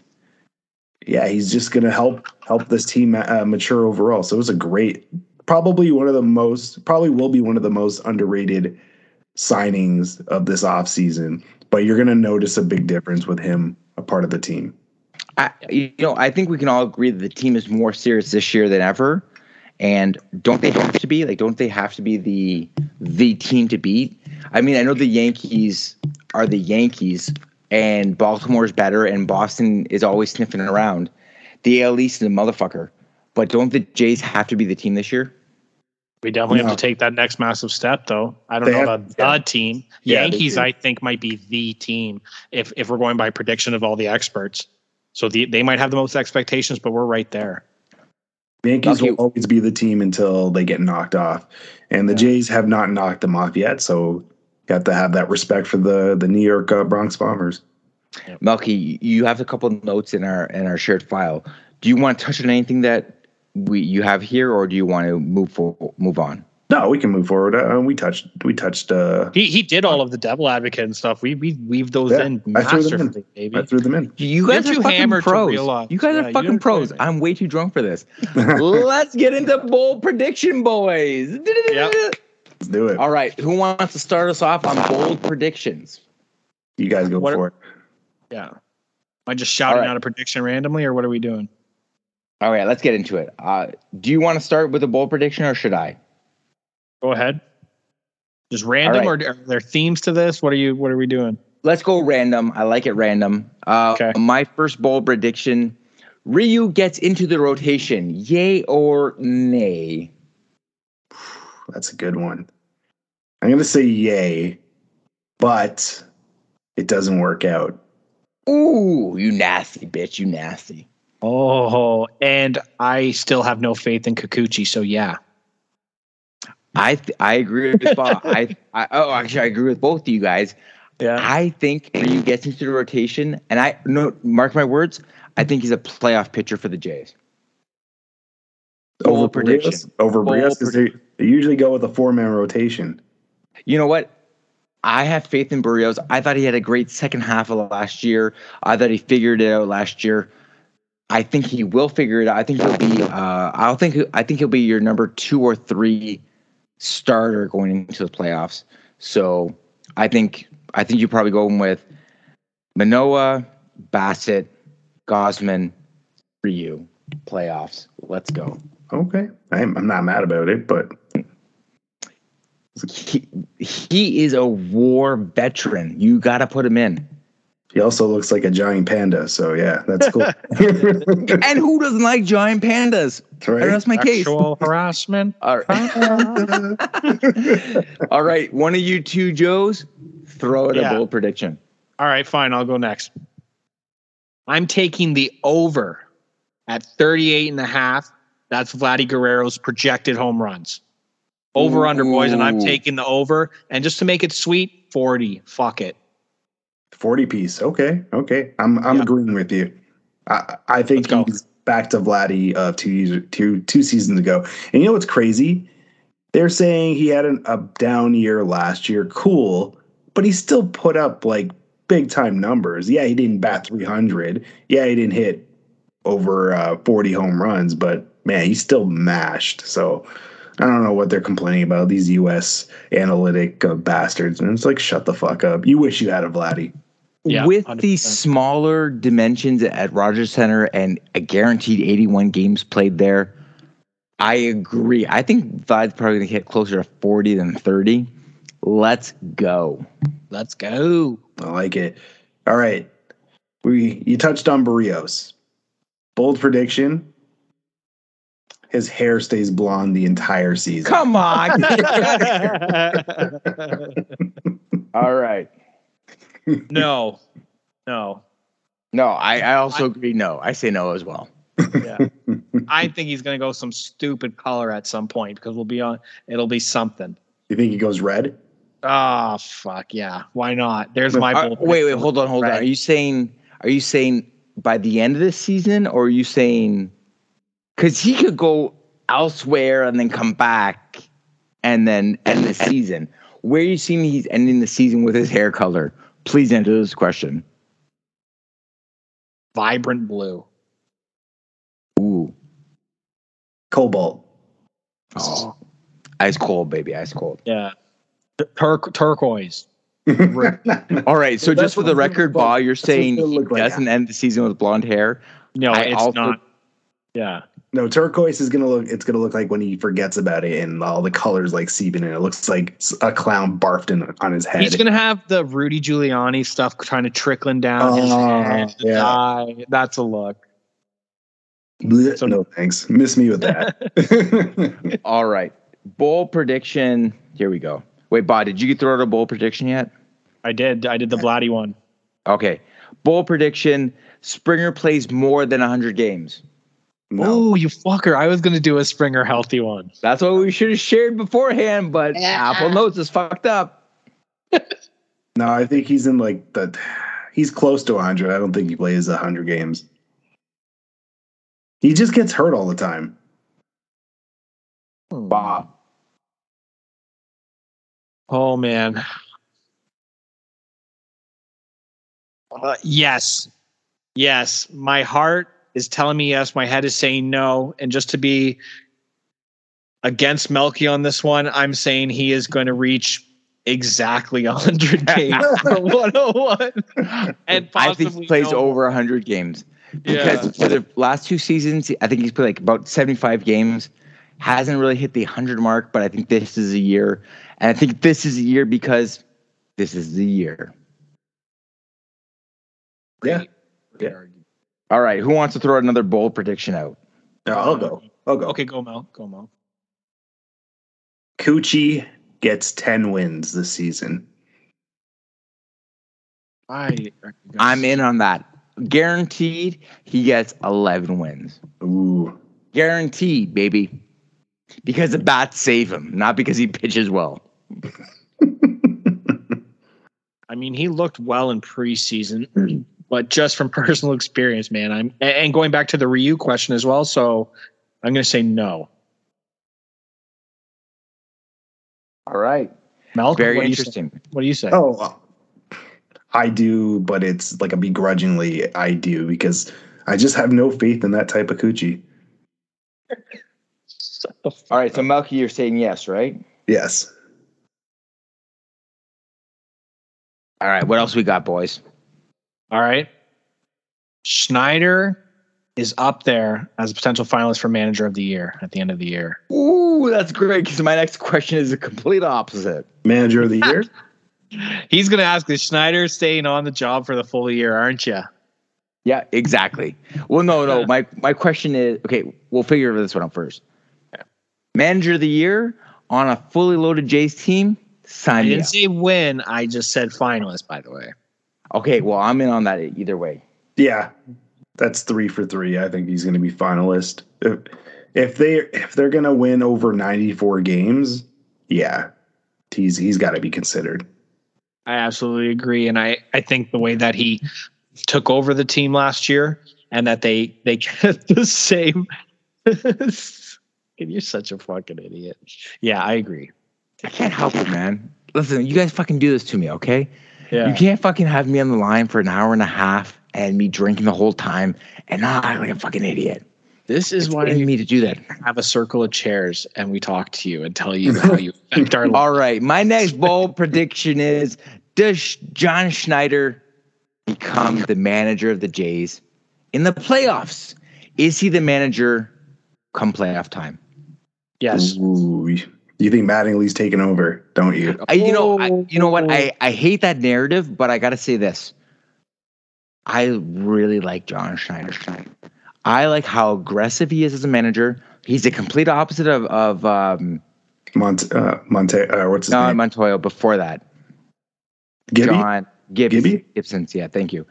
S4: yeah, he's just gonna help help this team uh, mature overall. So it was a great, probably one of the most, probably will be one of the most underrated signings of this offseason. But you're gonna notice a big difference with him a part of the team.
S2: I, you know, I think we can all agree that the team is more serious this year than ever. And don't they have to be like? Don't they have to be the the team to beat? I mean, I know the Yankees are the Yankees, and Baltimore's better, and Boston is always sniffing around. The AL East is a motherfucker, but don't the Jays have to be the team this year?
S3: We definitely
S4: No.
S3: have to take that next massive step, though. I don't
S4: They
S3: know
S4: have-
S3: about the team.
S4: Yeah,
S3: Yankees. I think, might be the team if if we're going by prediction of all the experts. So the, they might have the most expectations, but we're right there.
S4: The Yankees
S2: Okay.
S4: will always be the team until they get knocked off, and the Jays have not knocked them off yet. So you have to have that respect for the the New York uh, Bronx Bombers.
S2: Melky, you have a couple notes in our in our shared file. Do you want to touch on anything that we you have here, or do you want to move for, move on?
S4: No, we can move forward. Uh, we touched we touched. Uh,
S3: He he did all of the devil advocate and stuff. We we weaved those
S4: Yeah,
S3: in
S4: I threw them in.
S3: masterfully, baby.
S4: I threw them in.
S2: You
S3: You're
S2: guys are fucking pros. You guys
S3: Yeah,
S2: are fucking pros.
S3: play.
S2: I'm way too drunk for this. Let's get into bold prediction, boys.
S3: Yep.
S4: Let's do it.
S2: All right, who wants to start us off on bold predictions?
S4: You guys go
S3: What-
S4: for it.
S3: Yeah. Am I just shouting
S2: All right.
S3: out a prediction randomly, or what are we doing?
S2: All right, let's get into it. Uh, do you want to start with a bold prediction, or should I?
S3: Go ahead. Just random,
S2: All
S3: or are there themes to this? What are you? What are we doing?
S2: Let's go random. I like it random. Uh,
S3: Okay.
S2: My first bowl prediction: Ryu gets into the rotation. Yay or nay?
S4: That's a good one. I'm gonna say yay, but it doesn't work out.
S2: Ooh, you nasty bitch! You nasty.
S3: Oh, and I still have no faith in Kikuchi. So yeah,
S2: I th- I agree with Bob. I, I oh actually I agree with both of you guys.
S3: yeah.
S2: I think Ryu gets into the rotation, and I no mark my words. I think he's a playoff pitcher for the Jays. Bold
S4: Over
S2: prediction.
S4: Berrios, over
S2: Bold
S4: Berrios, 'cause they, they usually go with a four man rotation.
S2: You know what? I have faith in Berrios. I thought he had a great second half of last year. I thought he figured it out last year. I think he will figure it out. I think he'll be. Uh, I think. I think he'll be your number two or three starter going into the playoffs. So I think. I think you're probably going with Manoah, Bassitt, Gausman, Ryu playoffs. Let's go.
S4: Okay, I'm, I'm not mad about it, but
S2: He, he is a war veteran. You got to put him in.
S4: He also looks like a giant panda. So yeah, that's cool.
S2: And who doesn't like giant pandas?
S4: That's right.
S2: That's my case.
S3: Sexual harassment.
S2: All right. All right. One of you two Joes, throw out
S3: Yeah.
S2: a bold prediction.
S3: All right, fine. I'll go next. I'm taking the over at 38 and a half. That's Vladdy Guerrero's projected home runs. Over under boys, and I'm taking the over. And just to make it sweet, 40. Fuck it.
S4: 40 piece. Okay. Okay. I'm I'm
S3: Yeah.
S4: agreeing with you. I I think he's back to Vladdy of two years two two seasons ago. And you know what's crazy? They're saying he had an, a down year last year. Cool, but he still put up like big time numbers. Yeah, he didn't bat 300. Yeah, he didn't hit over uh, 40 home runs, but man, he still mashed. So I don't know what they're complaining about. These U.S. analytic uh, bastards, and it's like, shut the fuck up. You wish you had a Vladdy.
S3: Yeah,
S2: With
S3: 100%.
S2: the smaller dimensions at Rogers Center and a guaranteed 81 games played there, I agree. I think Vlad's probably going to hit closer to 40 than 30. Let's go.
S3: Let's go.
S4: I like it. All right. We you touched on Berrios. Bold prediction. His hair stays blonde the entire season.
S2: Come on. All right.
S3: no, no.
S2: No, I, I also agree. No, I say no as well.
S3: Yeah. I think he's going to go some stupid color at some point because we'll be on, it'll be something.
S4: You think he goes red?
S3: Ah, fuck yeah. Why not? There's my bold
S2: wait, wait, hold on, hold on. Are you saying are you saying by the end of this season, or are you saying because he could go elsewhere and then come back and then end the season. Where you seeing he's ending the season with his hair color? Please answer this question.
S3: Vibrant blue.
S2: Ooh,
S4: Cobalt.
S2: oh, ice cold, baby, ice cold.
S3: Yeah. Tur- turquoise.
S2: All right, so just for the record,
S4: looks.
S2: Ba, you're saying he
S4: like.
S2: doesn't end the season with blonde hair.
S3: No,
S2: I
S3: it's
S2: also-
S3: not. Yeah.
S4: No, turquoise is gonna look. It's gonna look like when he forgets about it, and all the colors like seeping in. It looks like a clown barfed in on his head.
S3: He's gonna have the Rudy Giuliani stuff kind of trickling down his
S4: Oh,
S3: head.
S4: yeah.
S3: eye. That's a look.
S4: Blech,
S3: So-
S4: no thanks. Miss me with that.
S2: All right, bowl prediction. Here we go. Wait, Bob, did you throw out a bowl prediction yet?
S3: I did. I did the Vladdy one.
S2: Okay, bowl prediction. Springer plays more than 100 games.
S4: No.
S3: Oh, you fucker! I was gonna do a Springer healthy one.
S2: That's what we should have shared beforehand, but Apple Notes is fucked up.
S4: no, I think he's in like the. He's close to 100. I don't think he plays 100 games. He just gets hurt all the time.
S2: Ba.
S3: Oh man. Uh, yes. Yes. My heart is telling me yes. My head is saying no. And just to be against Melky on this one, I'm saying he is going to reach exactly 100 games for 101. And
S2: I think
S3: possibly
S2: he plays
S3: no
S2: over 100 games.
S3: Yeah.
S2: Because for the last two seasons, I think he's played like about 75 games. Hasn't really hit the 100 mark, but I think this is a year. And I think this is a year because this is the year.
S4: Yeah. Yeah.
S2: All right, who wants to throw another bold prediction out?
S4: No, I'll go. I'll go.
S3: Okay, go Mel. Go Mel.
S4: Coochie gets 10 wins this season.
S3: I,
S2: I'm in on that. Guaranteed, he gets 11 wins.
S4: Ooh.
S2: Guaranteed, baby. Because the bats save him, not because he pitches well.
S3: I mean, he looked well in preseason, hmm. But just from personal experience, man, I'm and going back to the Ryu question as well. So I'm going to say no.
S2: All right.
S3: Malcolm,
S2: Very
S3: what do you say?
S2: interesting.
S3: What do you say?
S4: Oh, I do, but it's like a begrudgingly I do because I just have no faith in that type of coochie.
S3: Shut the fuck
S2: All right, so
S3: up.
S2: Melky, you're saying yes, right?
S4: Yes.
S2: All right, what else we got, boys?
S3: All right. Schneider is up there as a potential finalist for manager of the year at the end of the year.
S2: Ooh, that's great because my next question is the complete opposite.
S4: Manager of the year?
S3: He's going to ask, is Schneider staying on the job for the full year, aren't you?
S2: Yeah, exactly. Well, no, no. My my question is okay. We'll figure this one out first. Manager of the year on a fully loaded Jays team.
S3: I
S2: Sign me
S3: didn't
S2: up.
S3: say win. I just said finalist, by the way.
S2: Okay, well, I'm in on that either way.
S4: yeah. That's three for three. I think he's going to be finalist. If, if they if they're going to win over 94 games, yeah. He's he's got to be considered.
S3: I absolutely agree, and I I think the way that he took over the team last year and that they they kept the same. You're such a fucking idiot. Yeah, I agree.
S2: I can't help it, man. Listen, you guys fucking do this to me, okay?
S3: Yeah,
S2: You can't fucking have me on the line for an hour and a half and me drinking the whole time and not act like a fucking idiot.
S3: this is
S2: It's
S3: why
S2: in
S3: we
S2: me to do that.
S3: have a circle of chairs and we talk to you and tell you how you affect our life.
S2: All right, my next bold prediction is: Does John Schneider become the manager of the Jays in the playoffs? Is he the manager come playoff time?
S3: Yes.
S4: Ooh, you think Mattingly's taking over, don't you?
S2: I, you know, I, you know what? I, I hate that narrative, but I got to say this: I really like John Schneider. I like how aggressive he is as a manager. He's the complete opposite of of um,
S4: Mont uh, Monte uh, what's his
S2: John
S4: name?
S2: Montoya before that.
S4: Gibby?
S2: John Gibbs,
S4: Gibby?
S2: Gibson's. Yeah, thank you.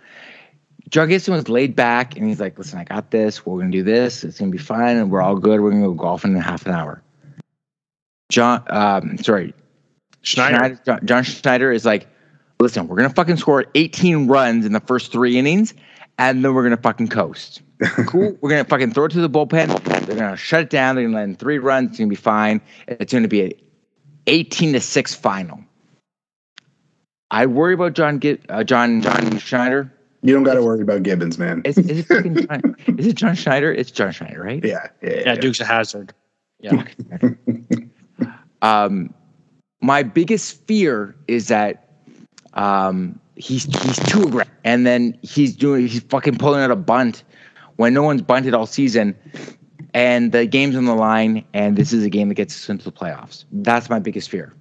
S2: John Gibson was laid back and he's like, listen, I got this. We're going to do this. It's going to be fine. And we're all good. We're going to go golfing in half an hour. John, um, sorry,
S3: Schneider.
S2: John, John Schneider is like, listen, we're going to fucking score 18 runs in the first three innings and then we're going to fucking coast. cool. We're going to fucking throw it to the bullpen. They're going to shut it down. They're going to let in three runs. It's going to be fine. It's going to be a 18 to 6 final. I worry about John Gib- uh, John John Schneider.
S4: You don't got to worry about Gibbons, man.
S2: Is, is, it John, is it John Schneider? It's John Schneider, right?
S4: Yeah, yeah,
S3: Yeah, Duke's a hazard. Yeah.
S2: Um, my biggest fear is that um, he's he's too aggressive, and then he's doing he's fucking pulling out a bunt when no one's bunted all season, and the game's on the line, and this is a game that gets us into the playoffs. That's my biggest fear.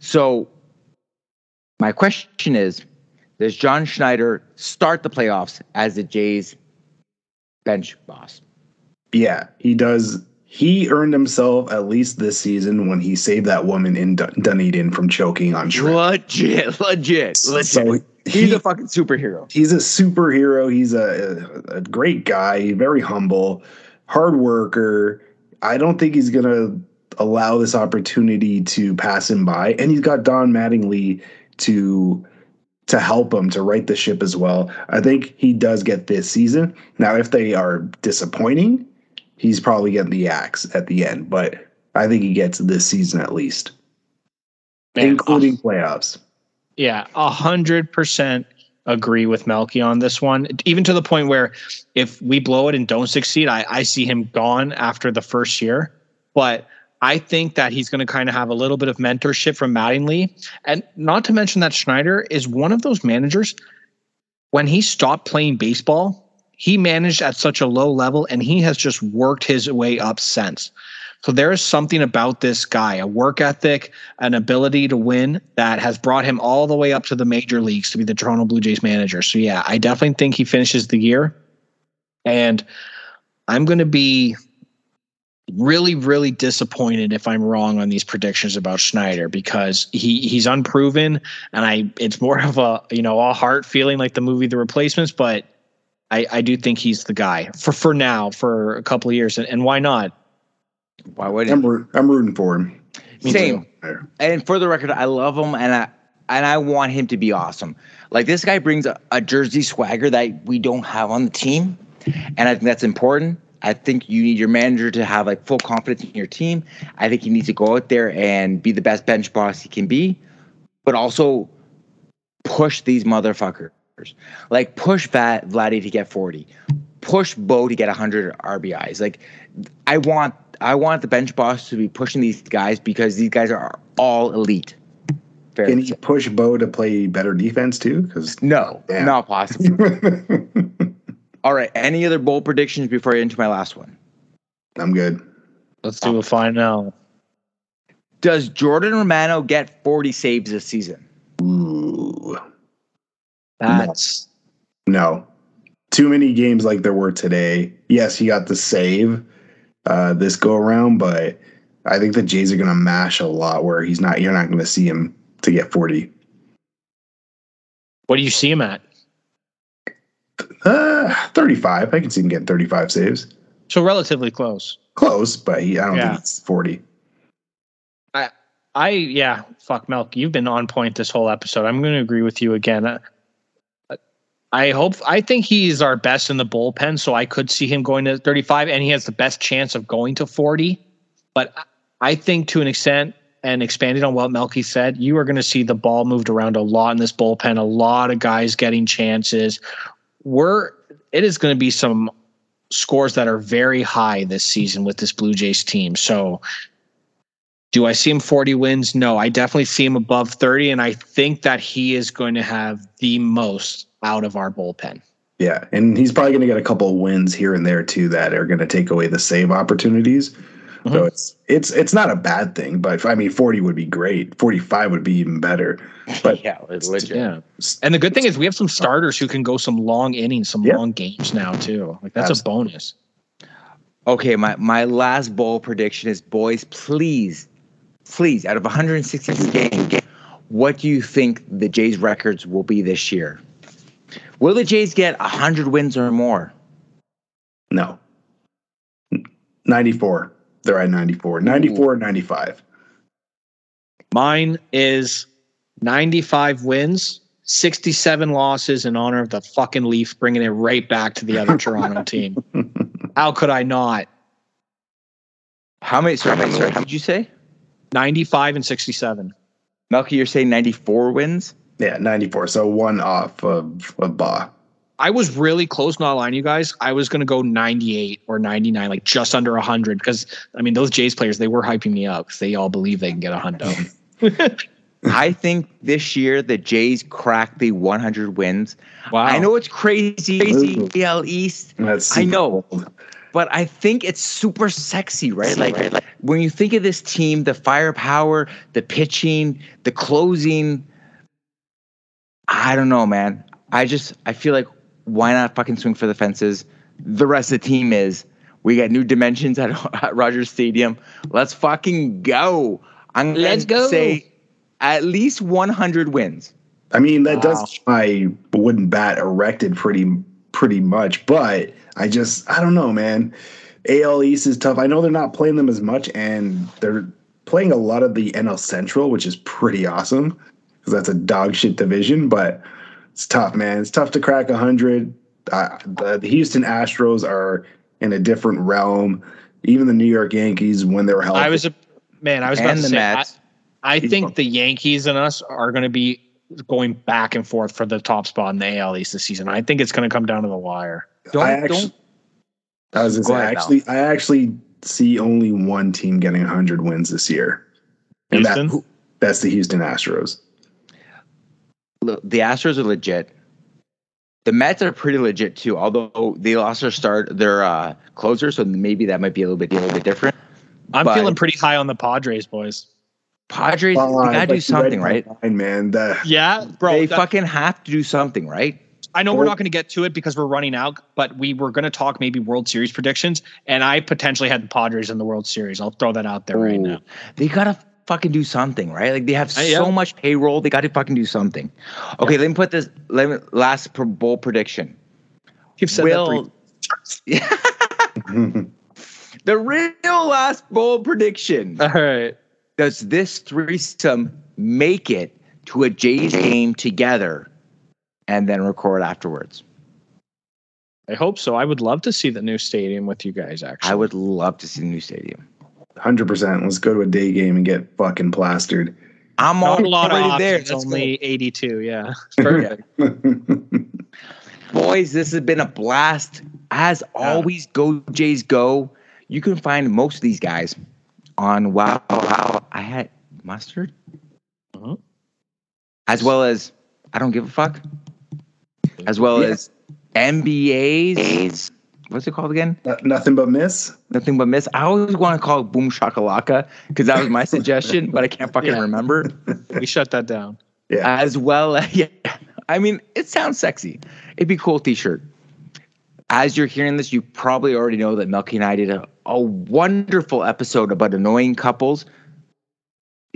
S2: So, my question is: Does John Schneider start the playoffs as the Jays bench boss?
S4: Yeah, he does. He earned himself at least this season when he saved that woman in Dun- Dunedin from choking on shrimp.
S2: Legit, legit, legit.
S4: So
S2: he's
S4: he-
S2: a fucking superhero.
S4: he's a superhero. He's a, a great guy, very humble, hard worker. I don't think he's gonna allow this opportunity to pass him by. And he's got Don Mattingly to to help him to right the ship as well. I think he does get this season. Now, if they are disappointing, he's probably getting the axe at the end. But I think he gets this season at least,
S3: Man,
S4: including playoffs.
S3: Yeah, a hundred percent agree with Melky on this one. Even to the point where if we blow it and don't succeed, I, I see him gone after the first year. But I think that he's going to kind of have a little bit of mentorship from Mattingly. And not to mention that Schneider is one of those managers. When he stopped playing baseball, he managed at such a low level and he has just worked his way up since. So there is something about this guy, a work ethic, an ability to win that has brought him all the way up to the major leagues to be the Toronto Blue Jays manager. So yeah, I definitely think he finishes the year. And I'm going to be really really disappointed if I'm wrong on these predictions about Schneider because he he's unproven and I it's more of a, you know, a heart feeling like the movie The Replacements, but I, I do think he's the guy for for now for a couple of years and, and why not?
S2: Why would
S4: I'm, roo- I'm rooting for him.
S3: Me
S2: Same.
S3: too.
S2: And for the record, I love him and I and I want him to be awesome. Like this guy brings a, a jersey swagger that we don't have on the team. And I think that's important. I think you need your manager to have like full confidence in your team. I think he needs to go out there and be the best bench boss he can be, but also push these motherfuckers. Like push Vlad, Vladdy to get 40. Push Bo to get 100 RBIs. Like I want I want the bench boss to be pushing these guys because these guys are all elite. Fair
S4: Can he
S2: say.
S4: push Bo to play better defense too? Because
S2: No,
S4: Damn.
S2: not possible. All right. Any other bold predictions before I get into my last one?
S4: I'm good.
S3: Let's do a final.
S2: Does Jordan Romano get 40 saves this season?
S4: Ooh,
S3: That's
S4: no. Too many games like there were today. Yes, he got the save uh, this go around, but I think the Jays are going to mash a lot where he's not. You're not going to see him to get 40.
S3: what do you see him at?
S4: Uh, 35. I can see him getting 35 saves.
S3: So relatively close.
S4: Close, but he, I don't
S3: Yeah.
S4: think it's 40.
S3: I I, yeah, fuck Milk. You've been on point this whole episode. I'm going to agree with you again. I hope I think he's our best in the bullpen, so I could see him going to 35, and he has the best chance of going to 40. But I think to an extent, and expanding on what Melky said, you are going to see the ball moved around a lot in this bullpen. A lot of guys getting chances. We're it is going to be some scores that are very high this season with this Blue Jays team. So do I see him 40 wins? No, I definitely see him above 30. And I think that he is going to have the most out of our bullpen.
S4: Yeah, and he's probably going to get a couple of wins here and there too that are going to take away the save opportunities. So
S3: Mhm.
S4: it's it's it's not a bad thing, but I mean, forty would be great. Forty five would be even better. But
S2: yeah, it's legit.
S3: Yeah. And the good thing is we have some starters who can go some long innings, some
S4: Yeah.
S3: long games now too. Like that's a bonus.
S2: Okay, my, my last bold prediction is boys, please, please, out of 162 games, what do you think the Jays records will be this year? Will the Jays get 100 wins or more?
S4: no, ninety four. They're at 94. 94 95.
S3: Mine is 95 wins, 67 losses in honor of the fucking Leafs, bringing it right back to the other Toronto team. How could I not?
S2: How many, sorry, how many sorry, how did you say?
S3: 95 and 67.
S2: Melky, you're saying 94 wins?
S4: Yeah, 94. So one off of, of Ba.
S3: I was really close, not lying you guys. I was going to go 98 or 99, like just under 100. Because, I mean, those Jays players, they were hyping me up. because They all believe they can get a hundo. Oh.
S2: I think this year the Jays cracked the 100 wins.
S3: Wow.
S2: I know it's crazy, crazy AL East,
S4: That's
S2: I know.
S4: old.
S2: but I think it's super sexy, right? Like, when you think of this team, the firepower, the pitching, the closing, I don't know, man. I just I feel like why not fucking swing for the fences? The rest of the team is. We got new dimensions at, at Rogers Stadium. Let's fucking go. I'm gonna
S3: Let's go.
S2: say at least 100 wins.
S4: I mean, that
S3: Wow.
S4: does keep my wooden bat erected pretty pretty much, but I just I don't know, man. AL East is tough. I know they're not playing them as much, and they're playing a lot of the NL Central, which is pretty awesome because that's a dog shit division. But it's tough, man. It's tough to crack hundred. Uh, the, the Houston Astros are in a different realm. Even the New York Yankees, when they were healthy,
S3: I was a man. I was about to say. I,
S2: Mets.
S3: I think the Yankees and us are going to be going back and forth for the top spot in the AL East this season. I think it's going to come down to the wire.
S2: Don't,
S4: I actually,
S2: don't
S4: I was gonna say,
S2: ahead,
S4: actually, I actually see only one team getting 100 wins this year, and that,
S3: Houston?
S4: that's the Houston Astros.
S2: Look, the Astros are legit. The Mets are pretty legit too, although they lost their start their uh, closer, so maybe that might be a little bit a little bit different.
S3: I'm
S2: But-
S3: feeling pretty high on the Padres, boys.
S2: Padres,
S4: Well,
S2: they gotta do something, right?
S4: my mind, man. The,
S3: Yeah, bro.
S2: they
S3: that-
S2: fucking have to do something, right?
S3: I know we're not going to get to it because we're running out, but we were going to talk maybe World Series predictions, and I potentially had the Padres in the World Series. I'll throw that out there right now.
S2: They gotta fucking do something, right? Like they have
S3: Uh, yeah.
S2: so much payroll, they gotta fucking do something. Okay, let me put this. Let me last pro- bowl prediction.
S3: You've said
S2: Will
S3: that
S2: the real last bowl prediction?
S3: All right.
S2: Does this threesome make it to a Jays game together, and then record afterwards?
S3: I hope so. I would love to see the new stadium with you guys. Actually,
S2: I would love to see the new stadium.
S4: 100%. Let's go to a day game and get fucking plastered.
S2: I'm
S3: Not a lot of
S2: already there.
S3: options.
S2: Let's go.
S3: only 82. Yeah, perfect.
S2: Boys, this has been a blast. As always, go Jays go. You can find most of these guys on Wow Wow. I had mustard,
S3: Mhm.
S2: as well as I don't give a fuck, as well
S4: Yeah.
S2: as MBA's. What's it called again?
S4: No- Nothing but miss.
S2: Nothing but miss. I always want to call it Boom Shakalaka because that was my suggestion, but I can't fucking
S3: Yeah.
S2: remember.
S3: we shut that down.
S4: Yeah.
S2: as well yeah i mean it sounds sexy it'd be a cool t-shirt as you're hearing this you probably already know that Melky and i did a, a wonderful episode about annoying couples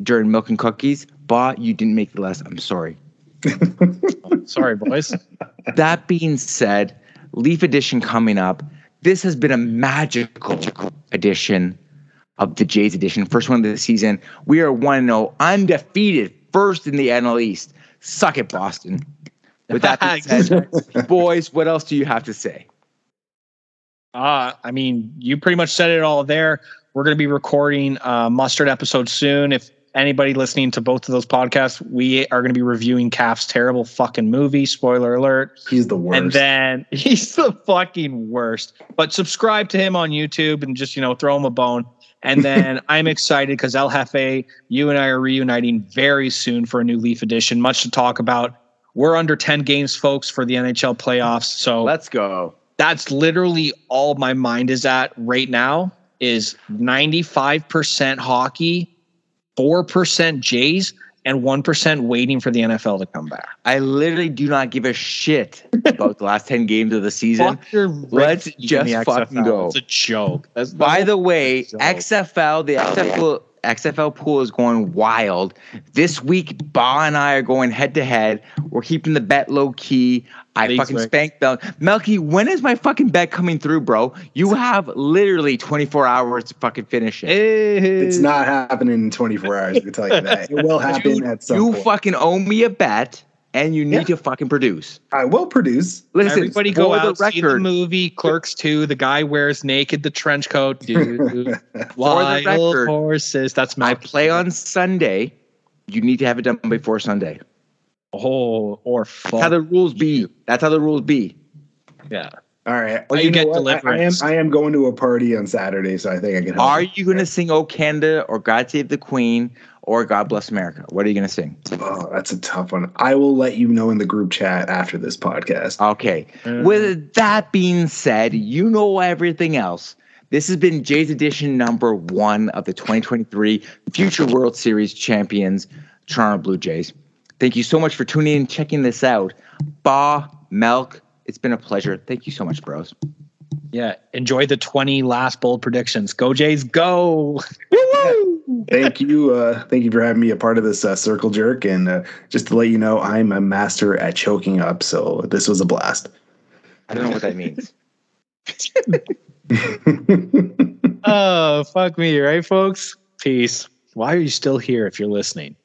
S2: during milk and cookies but you didn't make the list i'm sorry
S3: Sorry, boys.
S2: that being said leaf edition coming up. This has been a magical edition of the jays edition first one of the season. We are 1-0 undefeated first in the nl east. Suck it boston. With that being said boys what else do you have to say?
S3: Uh, I mean, you pretty much said it all there. We're going to be recording a mustard episode soon. If anybody listening to both of those podcasts, we are going to be reviewing Calf's terrible fucking movie. Spoiler alert.
S4: He's the worst.
S3: And then he's the fucking worst. But subscribe to him on YouTube and just, you know, throw him a bone. And then I'm excited because El Jefe, you and I are reuniting very soon for a new Leaf edition. Much to talk about. We're under 10 games, folks, for the NHL playoffs. So
S2: let's go
S3: that's literally all my mind is at right now is 95% hockey, 4% Jays, and 1% waiting for the NFL to come back.
S2: i literally do not give a shit about the last 10 games of the season Let's just fucking go.
S3: It's a joke. That's
S2: By the way. XFL, the XFL, XFL pool is going wild. This week, Ba and I are going head to head. We're keeping the bet low key. I
S3: Thanks,
S2: fucking
S3: Rick.
S2: spanked Mel. Melky, when is my fucking bet coming through, bro? You have literally 24 hours to fucking finish it.
S4: it's not happening in 24 hours. I can tell you that. It will happen
S2: Dude,
S4: at some
S2: you
S4: point.
S2: fucking owe me a bet. And you need
S4: Yeah.
S2: to fucking produce.
S4: I will produce.
S2: Listen,
S3: Everybody go out,
S2: the
S3: see the movie Clerks 2. The guy wears naked the trench coat. Dude,
S2: For
S3: wild
S2: the record,
S3: horses. That's
S2: I play on Sunday. You need to have it done before Sunday.
S3: Oh, or
S2: That's how the rules be. That's how the rules be.
S3: yeah.
S4: All right. Well,
S3: you
S4: know
S3: get
S4: what? I- I, am. I am going to a party on Saturday, so I think I can help.
S2: Are you going to sing "O Canada" or "God Save the Queen" or "God Bless America"? What are you going to sing?
S4: Oh, that's a tough one. I will let you know in the group chat after this podcast.
S2: Okay.
S3: Uh,
S2: With that being said, you know everything else. This has been Jay's edition number one of the 2023 Future World Series champions, Toronto Blue Jays. Thank you so much for tuning in and checking this out. Ba, Melk, it's been a pleasure. Thank you so much, bros.
S3: Yeah. Enjoy the 20 last bold predictions. Go Jays, go.
S4: thank you, uh, thank you for having me a part of this uh, circle jerk. And uh, just to let you know, I'm a master at choking up. So this was a blast.
S2: I don't know what that means.
S3: Oh, fuck me, right, folks? Peace. Why are you still here if you're listening?